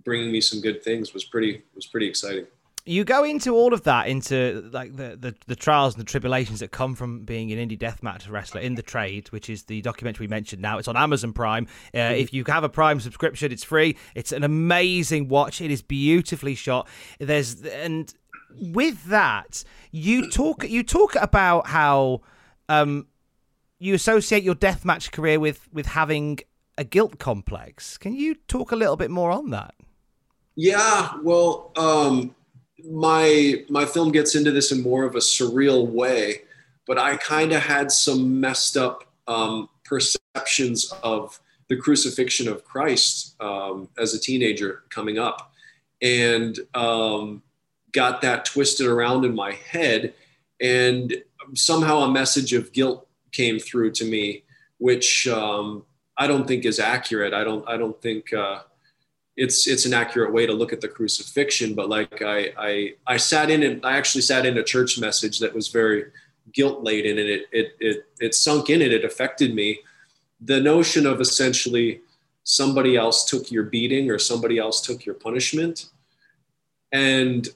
bringing me some good things was pretty, was pretty exciting you go into all of that into like the, the, the trials and the tribulations that come from being an indie deathmatch wrestler in the trade, which is the documentary we mentioned now. It's on Amazon Prime. Uh, mm-hmm. If you have a Prime subscription, it's free. It's an amazing watch. It is beautifully shot. There's and with that, you talk you talk about how um, you associate your deathmatch career with with having a guilt complex. Can you talk a little bit more on that? Yeah, well, um, my my film gets into this in more of a surreal way, but I kind of had some messed up um, perceptions of the crucifixion of Christ um, as a teenager coming up, and um, got that twisted around in my head, and somehow a message of guilt came through to me, which um, I don't think is accurate. I don't I don't think. Uh, it's it's an accurate way to look at the crucifixion but like i i i sat in and i actually sat in a church message that was very guilt laden and it it it, it sunk in and it affected me. The notion of essentially somebody else took your beating or somebody else took your punishment. And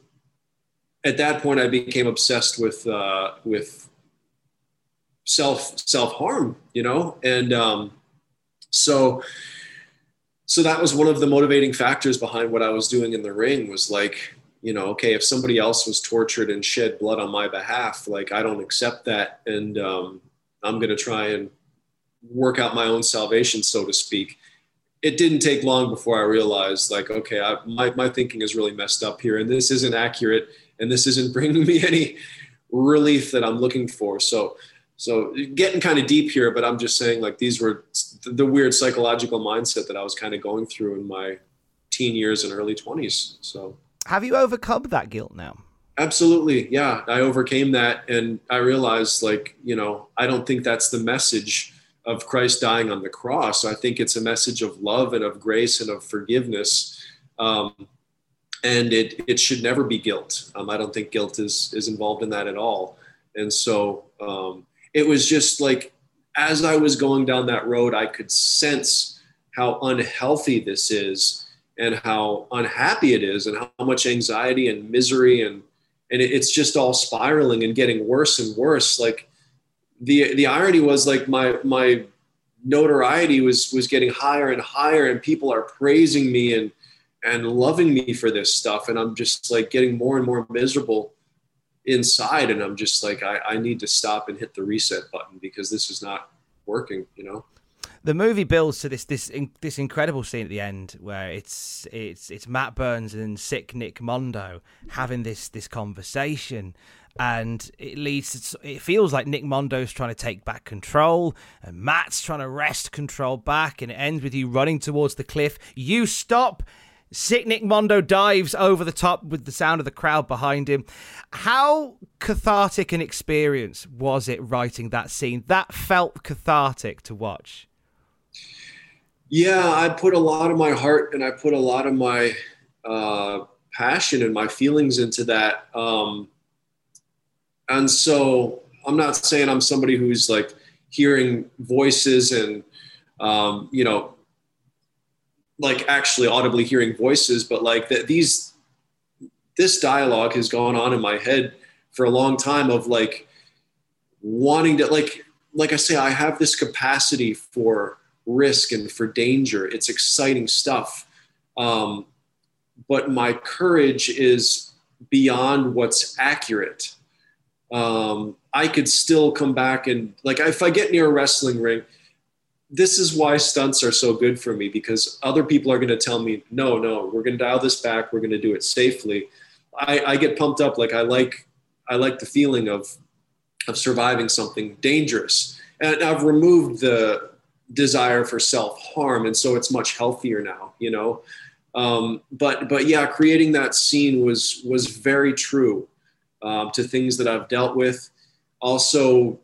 at that point i became obsessed with uh with self self harm you know? And um so so that was one of the motivating factors behind what I was doing in the ring was like, you know, okay, if somebody else was tortured and shed blood on my behalf, like I don't accept that. And um, I'm going to try and work out my own salvation, so to speak. It didn't take long before I realized, like, okay, I, my, my thinking is really messed up here, and this isn't accurate, and this isn't *laughs* bringing me any relief that I'm looking for. So so getting kind of deep here, but I'm just saying like these were the weird psychological mindset that I was kind of going through in my teen years and early 20s. So have you overcome that guilt now? Absolutely. Yeah. I overcame that and I realized like, you know, I don't think that's the message of Christ dying on the cross. I think it's a message of love and of grace and of forgiveness. Um, and it, it should never be guilt. Um, I don't think guilt is, is involved in that at all. And so, um, it was just like as I was going down that road, I could sense how unhealthy this is and how unhappy it is and how much anxiety and misery and and it's just all spiraling and getting worse and worse. Like the the irony was like my my notoriety was was getting higher and higher and people are praising me and and loving me for this stuff. And i'm just like getting more and more miserable inside and i'm just like i, I need to stop and hit the reset button because this is not working you know? The movie builds to this this this incredible scene at the end where it's it's it's Matt Burns and sick Nick Mondo having this this conversation and it leads to, it feels like Nick Mondo's trying to take back control and Matt's trying to wrest control back and it ends with you running towards the cliff. You stop Sick Nick Mondo dives over the top with the sound of the crowd behind him. How cathartic an experience was it writing that scene? That felt cathartic to watch. Yeah, I put a lot of my heart and I put a lot of my uh, passion and my feelings into that. Um, and so I'm not saying I'm somebody who's like hearing voices and, um, you know, like actually audibly hearing voices, but like that these, this dialogue has gone on in my head for a long time of like wanting to like, like I say, I have this capacity for risk and for danger. It's exciting stuff. Um, but my courage is beyond what's accurate. Um, I could still come back and like if I get near a wrestling ring, this is why stunts are so good for me because other people are going to tell me, no, no, we're going to dial this back. We're going to do it safely. I, I get pumped up. Like I like, I like the feeling of, of surviving something dangerous. And I've removed the, desire for self harm, and so it's much healthier now. You know, um, but but yeah, creating that scene was was very true um, to things that I've dealt with. Also,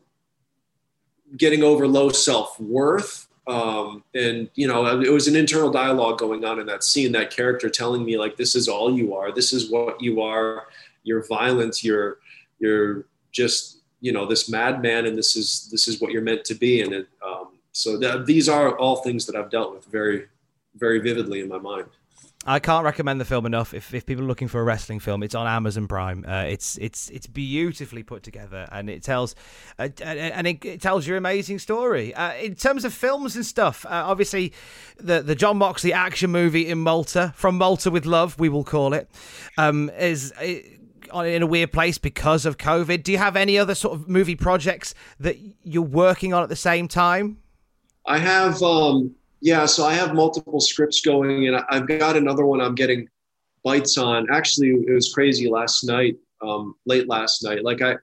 getting over low self worth. Um, and you know, it was an internal dialogue going on in that scene. That character telling me like, "This is all you are. This is what you are. You're violent. You're you're just you know this madman, and this is this is what you're meant to be." And it, um, so th- these are all things that I've dealt with very, very vividly in my mind. I can't recommend the film enough. If, if people are looking for a wrestling film, it's on Amazon Prime. Uh, it's it's it's beautifully put together, and it tells uh, and it, it, tells your amazing story. Uh, in terms of films and stuff, uh, obviously the the Jon Moxley action movie in Malta, from Malta with love, we will call it, um, is. It, in a weird place because of COVID. Do you have any other sort of movie projects that you're working on at the same time? I have, um, yeah, so I have multiple scripts going, and I've got another one I'm getting bites on. Actually, it was crazy last night, um, late last night. Like I,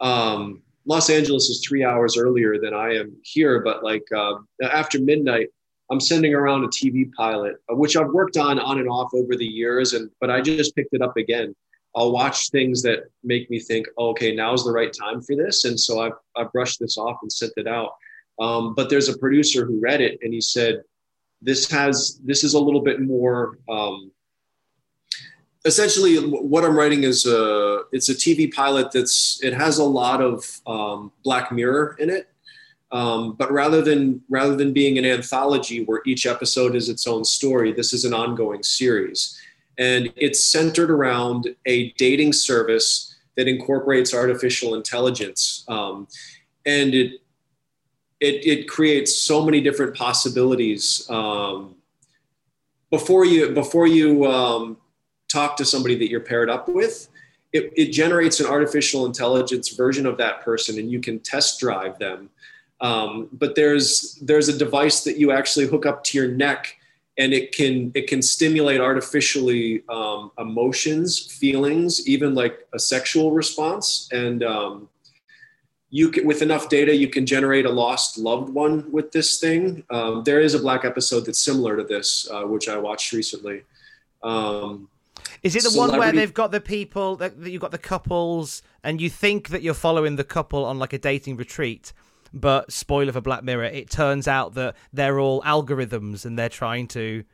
um, Los Angeles is three hours earlier than I am here, but like uh, after midnight, I'm sending around a TV pilot, uh, which I've worked on on and off over the years, and but I just picked it up again. I'll watch things that make me think, oh, okay, now's the right time for this, and so I've I've brushed this off and sent it out. Um, but there's a producer who read it and he said, this has, this is a little bit more, um, essentially what I'm writing is a, it's a TV pilot that's, it has a lot of um, Black Mirror in it. Um, but rather than rather than being an anthology where each episode is its own story, this is an ongoing series, and it's centered around a dating service that incorporates artificial intelligence, um, and it it, it creates so many different possibilities um, before you before you um, talk to somebody that you're paired up with it, it, generates an artificial intelligence version of that person and you can test drive them. Um, but there's there's a device that you actually hook up to your neck and it can it can stimulate artificially um, emotions feelings even like a sexual response. And um, you can, with enough data, you can generate a lost loved one with this thing. Um, there is a black episode that's similar to this, uh, which I watched recently. Um, is it the celebrity- one where they've got the people that, that you've got the couples, and you think that you're following the couple on like a dating retreat? But spoiler for Black Mirror, it turns out that they're all algorithms and they're trying to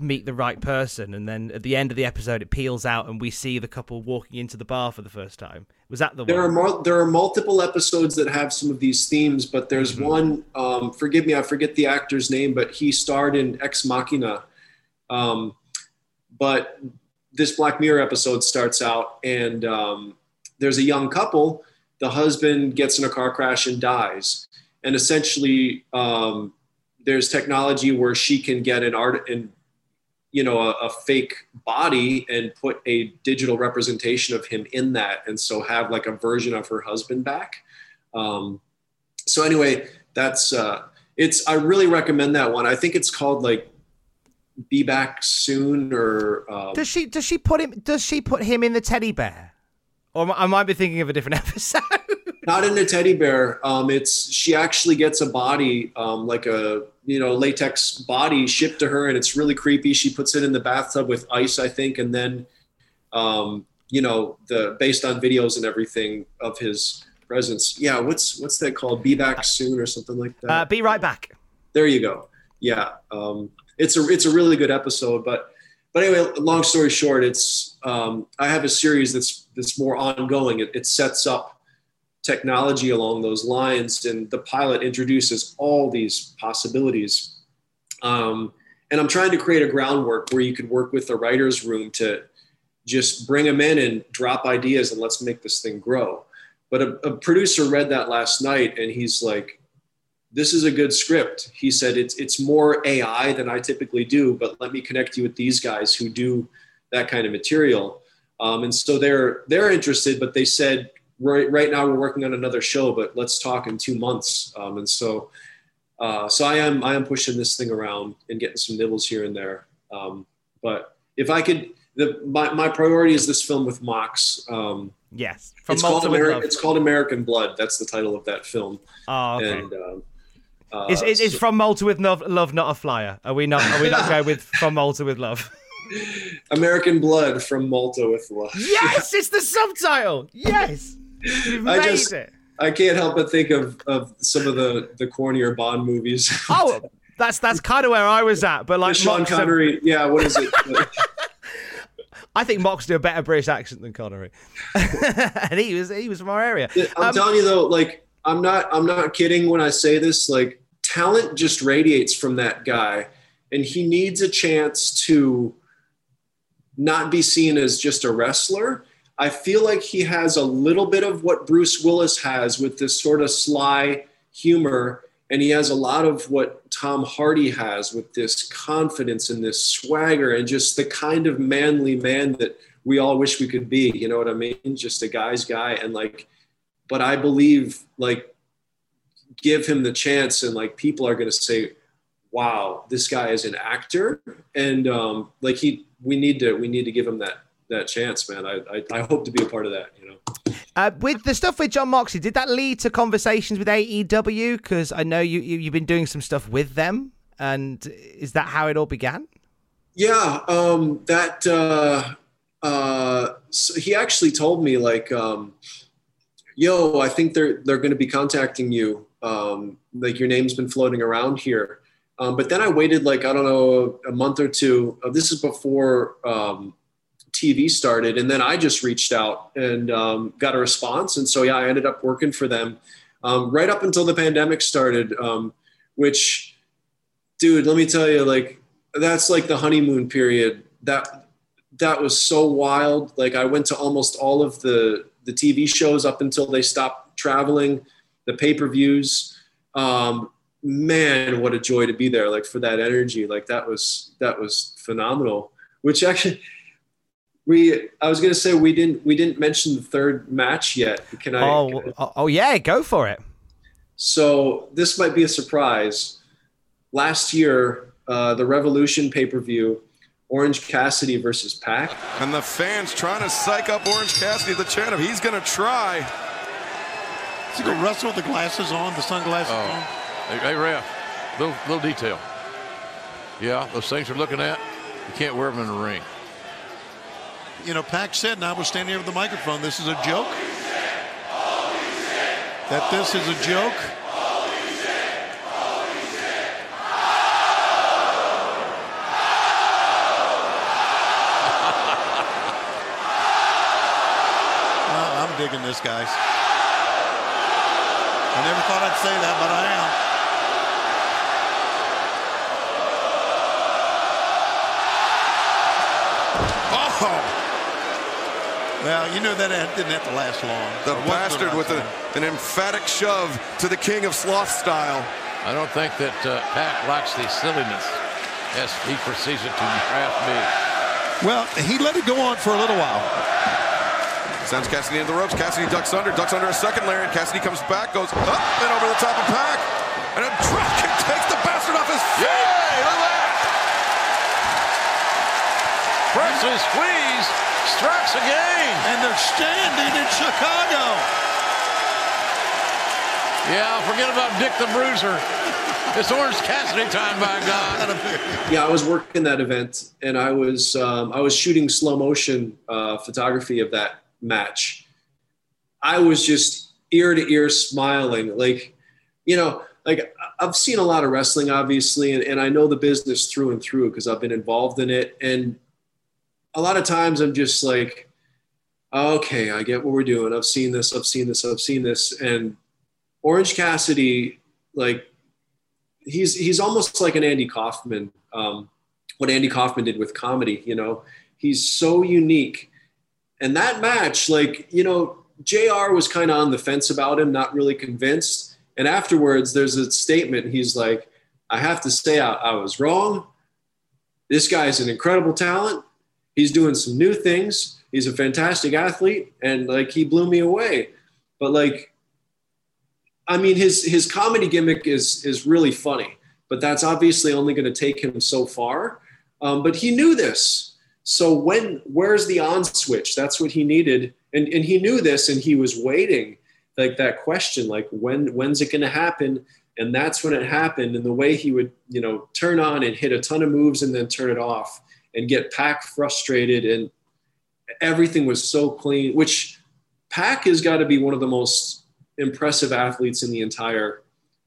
meet the right person and then at the end of the episode it peels out and we see the couple walking into the bar for the first time was that the there one? are more, there are multiple episodes that have some of these themes but there's mm-hmm. one um, forgive me i forget the actor's name but he starred in ex machina um, but this black mirror episode starts out and um, there's a young couple the husband gets in a car crash and dies, and essentially um, there's technology where she can get an art and you know a, a, fake body and put a digital representation of him in that and so have like a version of her husband back. Um, so anyway that's uh, it's i really recommend that one. I think it's called like be back soon or um, does she does she put him does she put him in the teddy bear? Or i might be thinking of a different *laughs* episode not in a teddy bear. Um, it's she actually gets a body um, like a you know latex body shipped to her and it's really creepy. She puts it in the bathtub with ice i think and then um, you know the based on videos and everything of his presence. Yeah what's what's that called? Be back soon or something like that? Uh, be right back. There you go. Yeah um, it's a it's a really good episode but but anyway long story short it's um, i have a series that's that's more ongoing. It, it sets up technology along those lines. And the pilot introduces all these possibilities. Um, and I'm trying to create a groundwork where you could work with the writer's room to just bring them in and drop ideas and let's make this thing grow. But a, a producer read that last night and he's like, this is a good script. He said, it's, it's more AI than I typically do, but let me connect you with these guys who do that kind of material. Um, and so they're, they're interested, but they said, right, right now we're working on another show, but let's talk in two months. Um, and so, uh, so I am, I am pushing this thing around and getting some nibbles here and there. Um, but if I could, the, my, my priority is this film with Mox. Um, yes. It's called, Ameri- it's called American Blood. That's the title of that film. Oh, okay. And, um, uh, is, is, is from Malta with love, love, not a flyer? Are we not? Are we not *laughs* going with from Malta with love? American Blood from Malta with love. Yes, it's the subtitle. Yes. You've I just it. I can't help but think of, of some of the the cornier Bond movies. *laughs* Oh, that's that's kind of where I was at, but like The Sean Mox- Connery. Yeah, what is it? *laughs* *laughs* I think Mox do a better British accent than Connery, and he was he was from our area. I'm Um, telling you though, like I'm not I'm not kidding when I say this. Like talent just radiates from that guy, and he needs a chance to not be seen as just a wrestler. I feel like he has a little bit of what Bruce Willis has with this sort of sly humor, and he has a lot of what Tom Hardy has with this confidence and this swagger and just the kind of manly man that we all wish we could be. You know what I mean? Just a guy's guy, and like, but I believe like give him the chance, and like people are going to say, "Wow, this guy is an actor," and um, like he, we need to we need to give him that that chance, man. I, I I hope to be a part of that. You know. Uh, with the stuff with Jon Moxley, did that lead to conversations with AEW? Because I know you, you you've been doing some stuff with them, and is that how it all began? Yeah, um, that uh, uh, so he actually told me like, um, "Yo, I think they're they're going to be contacting you. Um, like your name's been floating around here." Um, but then I waited like I don't know a month or two. Uh, this is before um, TV started, and then I just reached out and um, got a response. And so yeah, I ended up working for them um, right up until the pandemic started, um, which, dude, let me tell you, like that's like the honeymoon period. That that was so wild. Like I went to almost all of the the TV shows up until they stopped traveling, the pay per views. Um, man, what a joy to be there! Like for that energy, like that was that was phenomenal. Which actually, we I was gonna say we didn't we didn't mention the third match yet. Can I? oh, oh, oh, yeah, go for it. So this might be a surprise. Last year, uh, the Revolution pay per view, Orange Cassidy versus Pac. And the fans trying to psych up Orange Cassidy, the chant of he's going to try. Is he going to wrestle with the glasses on, the sunglasses on? Hey, hey ref, little, little detail. Yeah, those things you're looking at, you can't wear them in the ring. You know, Pac said, and I was standing here with the microphone, this is a joke. That this is a joke. *laughs* I'm digging this, guys. I never thought I'd say that, but I am. Oh! Well, you know that didn't have to last long. The Or bastard with a, an emphatic shove to the king of sloth style. I don't think that uh, Pac lacks the silliness as he proceeds it to draft me. Well, he let it go on for a little while. Sends Cassidy into the ropes. Cassidy ducks under, ducks under a second layer, and Cassidy comes back, goes up and over the top of Pac. And a drop kick takes the bastard off his feet. Yay! Look at that! Presley squeeze strikes again. And they're standing in Chicago. Yeah, forget about Dick the Bruiser. It's Orange Cassidy time, by God. Yeah, I was working that event, and I was um, I was shooting slow motion uh, photography of that match. I was just ear to ear smiling, like you know, like I've seen a lot of wrestling, obviously, and, and I know the business through and through because I've been involved in it. And a lot of times I'm just like, okay, I get what we're doing. I've seen this, I've seen this, I've seen this. And Orange Cassidy, like, he's he's almost like an Andy Kaufman. Um, what Andy Kaufman did with comedy, you know, he's so unique. And that match, like, you know, JR was kind of on the fence about him, not really convinced. And afterwards, there's a statement. He's like, I have to say, I, I was wrong. This guy is an incredible talent. He's doing some new things. He's a fantastic athlete. And like, he blew me away. But like, I mean, his, his comedy gimmick is, is really funny, but that's obviously only going to take him so far. Um, but he knew this. So when, where's the on switch? That's what he needed. And, and he knew this and he was waiting like that question, like when, when's it going to happen? And that's when it happened. And the way he would, you know, turn on and hit a ton of moves and then turn it off and get Pac frustrated. And everything was so clean, which Pac has got to be one of the most impressive athletes in the entire.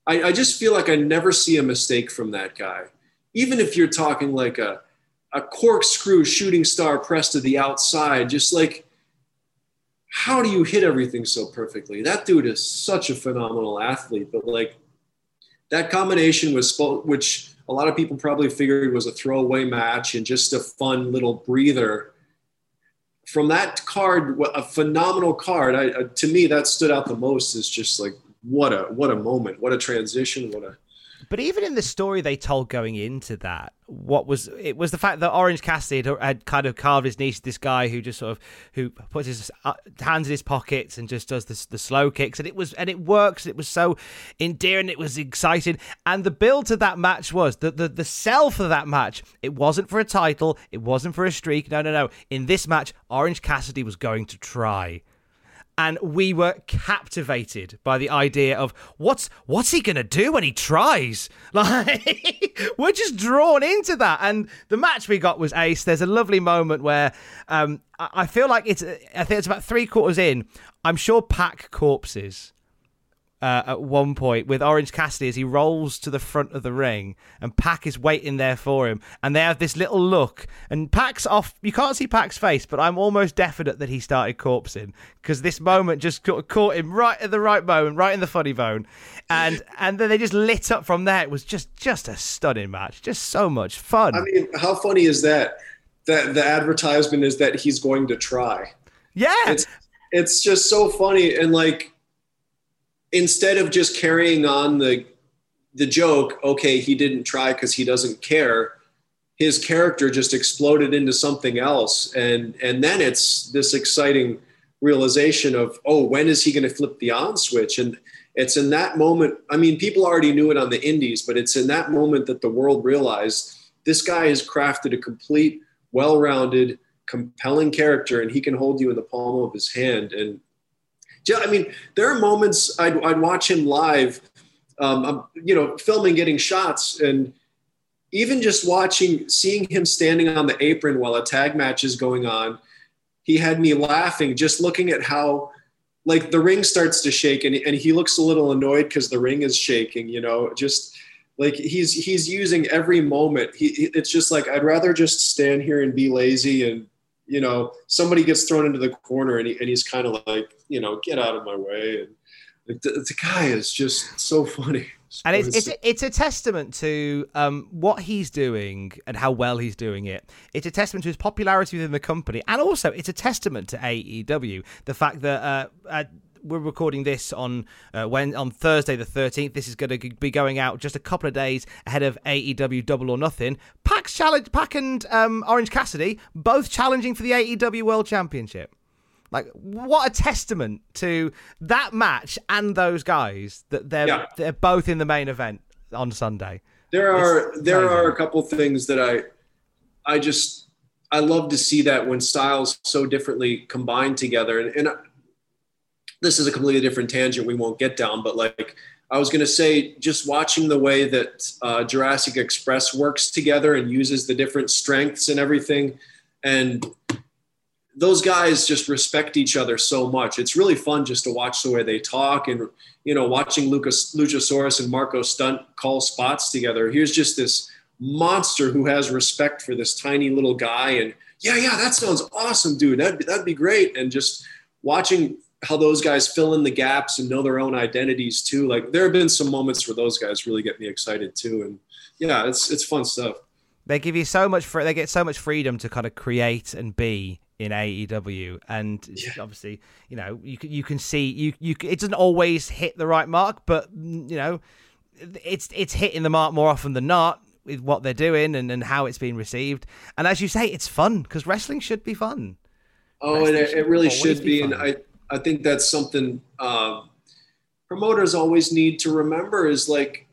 I, I just feel like I never see a mistake from that guy. Even if you're talking like a, a corkscrew shooting star press to the outside, just like how do you hit everything so perfectly? That dude is such a phenomenal athlete, but like that combination was which a lot of people probably figured it was a throwaway match and just a fun little breather. From that card, a phenomenal card. I, uh, to me, that stood out the most. Is just like what a what a moment, what a transition, what a But even in the story they told going into that, what was it was the fact that Orange Cassidy had, had kind of carved his niche. This guy who just sort of who puts his uh, hands in his pockets and just does the, the slow kicks, and it was and it works. It was so endearing. It was exciting, and the build to that match was the the the sell for that match. It wasn't for a title. It wasn't for a streak. No, no, no. In this match, Orange Cassidy was going to try and we were captivated by the idea of what's what's he gonna do when he tries? *laughs* Like we're just drawn into that. And the match we got was ace. There's a lovely moment where um, I, I feel like it's i think it's about three quarters in. I'm sure Pac corpses uh, at one point with Orange Cassidy as he rolls to the front of the ring and Pac is waiting there for him. And they have this little look and Pac's off you can't see Pac's face but I'm almost definite that he started corpsing because this moment just ca- caught him right at the right moment right in the funny bone. And and then they just lit up from there. It was just just a stunning match. Just so much fun. I mean, how funny is that? That the advertisement is that he's going to try. yeah. It's it's just so funny. And like instead of just carrying on the the joke, okay, he didn't try because he doesn't care. His character just exploded into something else, and and then it's this exciting realization of oh, when is he going to flip the on switch? And it's in that moment. I mean, people already knew it on the indies, but it's in that moment that the world realized this guy has crafted a complete, well-rounded, compelling character, and he can hold you in the palm of his hand. And I mean, there are moments I'd, I'd watch him live, um, I'm, you know, filming, getting shots, and even just watching, seeing him standing on the apron while a tag match is going on, he had me laughing just looking at how, like, the ring starts to shake, and, and he looks a little annoyed because the ring is shaking. You know, just like he's he's using every moment. He- it's just like I'd rather just stand here and be lazy and you know, somebody gets thrown into the corner and, he, and he's kind of like, you know, get out of my way. And the, the guy is just so funny. *laughs* And it's, it's it's a testament to um, what he's doing and how well he's doing it. It's a testament to his popularity within the company, and also it's a testament to AEW. The fact that uh, uh, we're recording this on uh, when on Thursday the 13th. This is going to be going out just a couple of days ahead of AEW Double or Nothing. Pac's challenge, Pac and um, Orange Cassidy both challenging for the AEW World Championship. Like what a testament to that match and those guys that they're Yeah. they're both in the main event on Sunday. There are there are a couple things that I I just I love to see that when styles so differently combine together and, and this is a completely different tangent we won't get down but like I was going to say just watching the way that uh, Jurassic Express works together and uses the different strengths and everything and those guys just respect each other so much. It's really fun just to watch the way they talk and you know watching Lucas Luchasaurus and Marco Stunt call spots together. Here's just this monster who has respect for this tiny little guy and yeah, yeah, that sounds awesome, dude. That'd be, that'd be great. And just watching how those guys fill in the gaps and know their own identities too. Like there have been some moments where those guys really get me excited too. And yeah, it's it's fun stuff. They give you so much they get so much freedom to kind of create and be in AEW, and obviously, you know, you can you can see you you it doesn't always hit the right mark, but mm, you know, it's it's hitting the mark more often than not with what they're doing and, and how it's being received. And as you say, it's fun because wrestling should be fun. Oh, and Wrestling it, it really should be, and. I I think that's something um, promoters always need to remember is like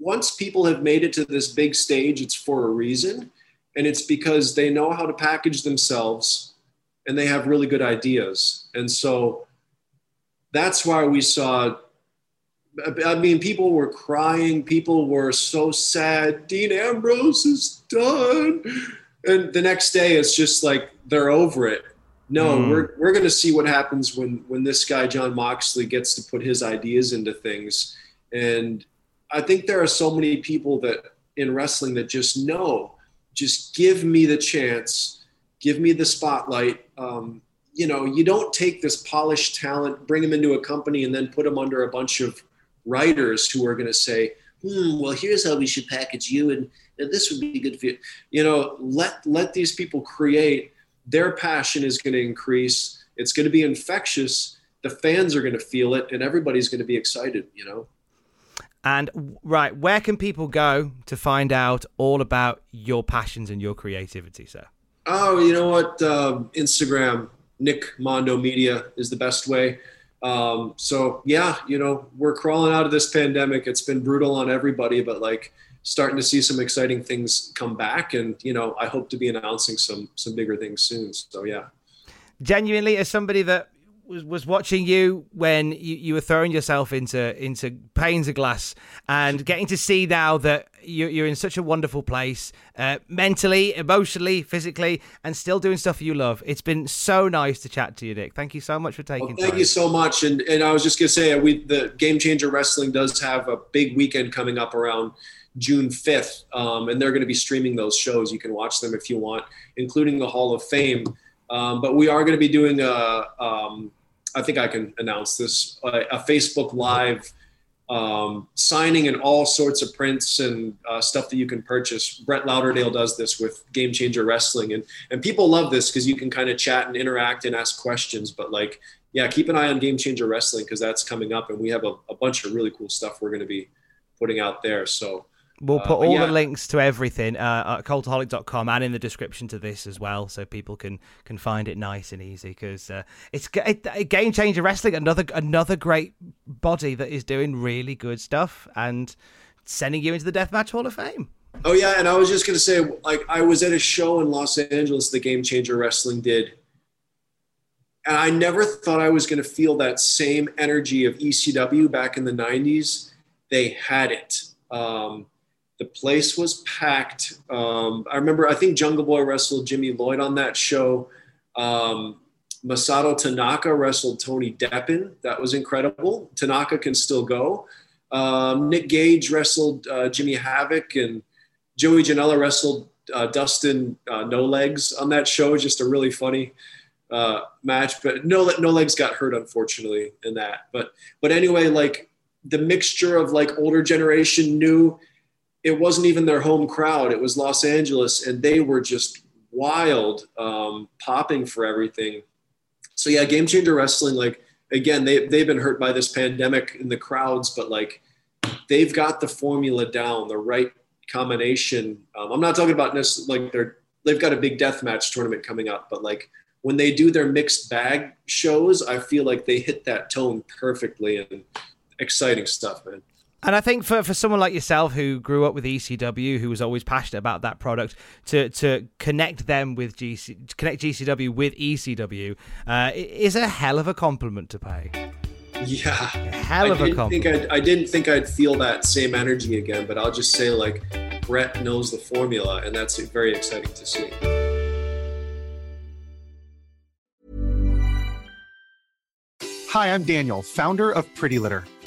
once people have made it to this big stage, it's for a reason, and it's because they know how to package themselves and they have really good ideas, and so that's why we saw. I mean, people were crying. People were so sad. Dean Ambrose is done. And the next day, it's just like they're over it. No, Mm. we're we're going to see what happens when when this guy Jon Moxley gets to put his ideas into things. And I think there are so many people that in wrestling that just know, just give me the chance, give me the spotlight. Um, you know, you don't take this polished talent, bring them into a company, and then put them under a bunch of writers who are going to say, hmm, well, here's how we should package you, and, and this would be good for you. You know, let let these people create. Their passion is going to increase. It's going to be infectious. The fans are going to feel it, and everybody's going to be excited. You know. And right, where can people go to find out all about your passions and your creativity, sir? Oh, you know what? Um, Instagram, Nick Mondo Media is the best way. Um, so yeah, you know, we're crawling out of this pandemic. It's been brutal on everybody, but like starting to see some exciting things come back. And, you know, I hope to be announcing some, some bigger things soon. So yeah. genuinely as somebody that was, was watching you when you, you were throwing yourself into into panes of glass and getting to see now that you, you're in such a wonderful place uh, mentally emotionally physically and still doing stuff you love it's been so nice to chat to you nick thank you so much for taking Well, thank time you so much. And and I was just gonna say, we the Game Changer Wrestling does have a big weekend coming up around June fifth, um, and they're going to be streaming those shows. You can watch them if you want, including the Hall of Fame. Um, but we are going to be doing a, um, I think I can announce this, a, a Facebook Live um, signing and all sorts of prints and uh, stuff that you can purchase. Brett Lauderdale does this with Game Changer Wrestling, and and people love this because you can kind of chat and interact and ask questions. But like, yeah, keep an eye on Game Changer Wrestling because that's coming up, and we have a, a bunch of really cool stuff we're going to be putting out there. So. We'll uh, put but all yeah. the links to everything uh, at cultaholic.com and in the description to this as well, so people can can find it nice and easy. Because uh, it's it, it- game changer wrestling, another another great body that is doing really good stuff and sending you into the Deathmatch Hall of Fame. Oh yeah, and I was just gonna say, like, I was at a show in Los Angeles that Game Changer Wrestling did, and I never thought I was gonna feel that same energy of ECW back in the '90s. They had it. Um, the place was packed. Um, I remember, I think Jungle Boy wrestled Jimmy Lloyd on that show. Um, Masato Tanaka wrestled Tony Deppen. That was incredible. Tanaka can still go. Um, Nick Gage wrestled uh, Jimmy Havoc, and Joey Janela wrestled uh, Dustin uh, No Legs on that show. Just a really funny uh, match, but no No Legs got hurt unfortunately in that. But but anyway, like the mixture of like older generation, new. It wasn't even their home crowd. It was Los Angeles, and they were just wild, um, popping for everything. So yeah, Game Changer Wrestling, like again, they they've been hurt by this pandemic in the crowds, but like they've got the formula down, the right combination. Um, I'm not talking about necessarily like they're they've got a big death match tournament coming up, but like when they do their mixed bag shows, I feel like they hit that tone perfectly and exciting stuff, man. And I think for, for someone like yourself who grew up with ECW, who was always passionate about that product, to to connect them with GC, connect GCW with ECW, uh, is a hell of a compliment to pay. Yeah, hell of I a didn't think compliment. I'd, I didn't think I'd feel that same energy again, but I'll just say like Brett knows the formula, and that's very exciting to see. Hi, I'm Daniel, founder of Pretty Litter.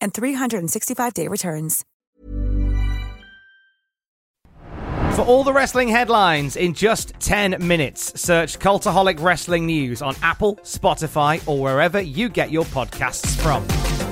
and 365-day returns. For all the wrestling headlines in just 10 minutes, search Cultaholic Wrestling News on Apple, Spotify, or wherever you get your podcasts from.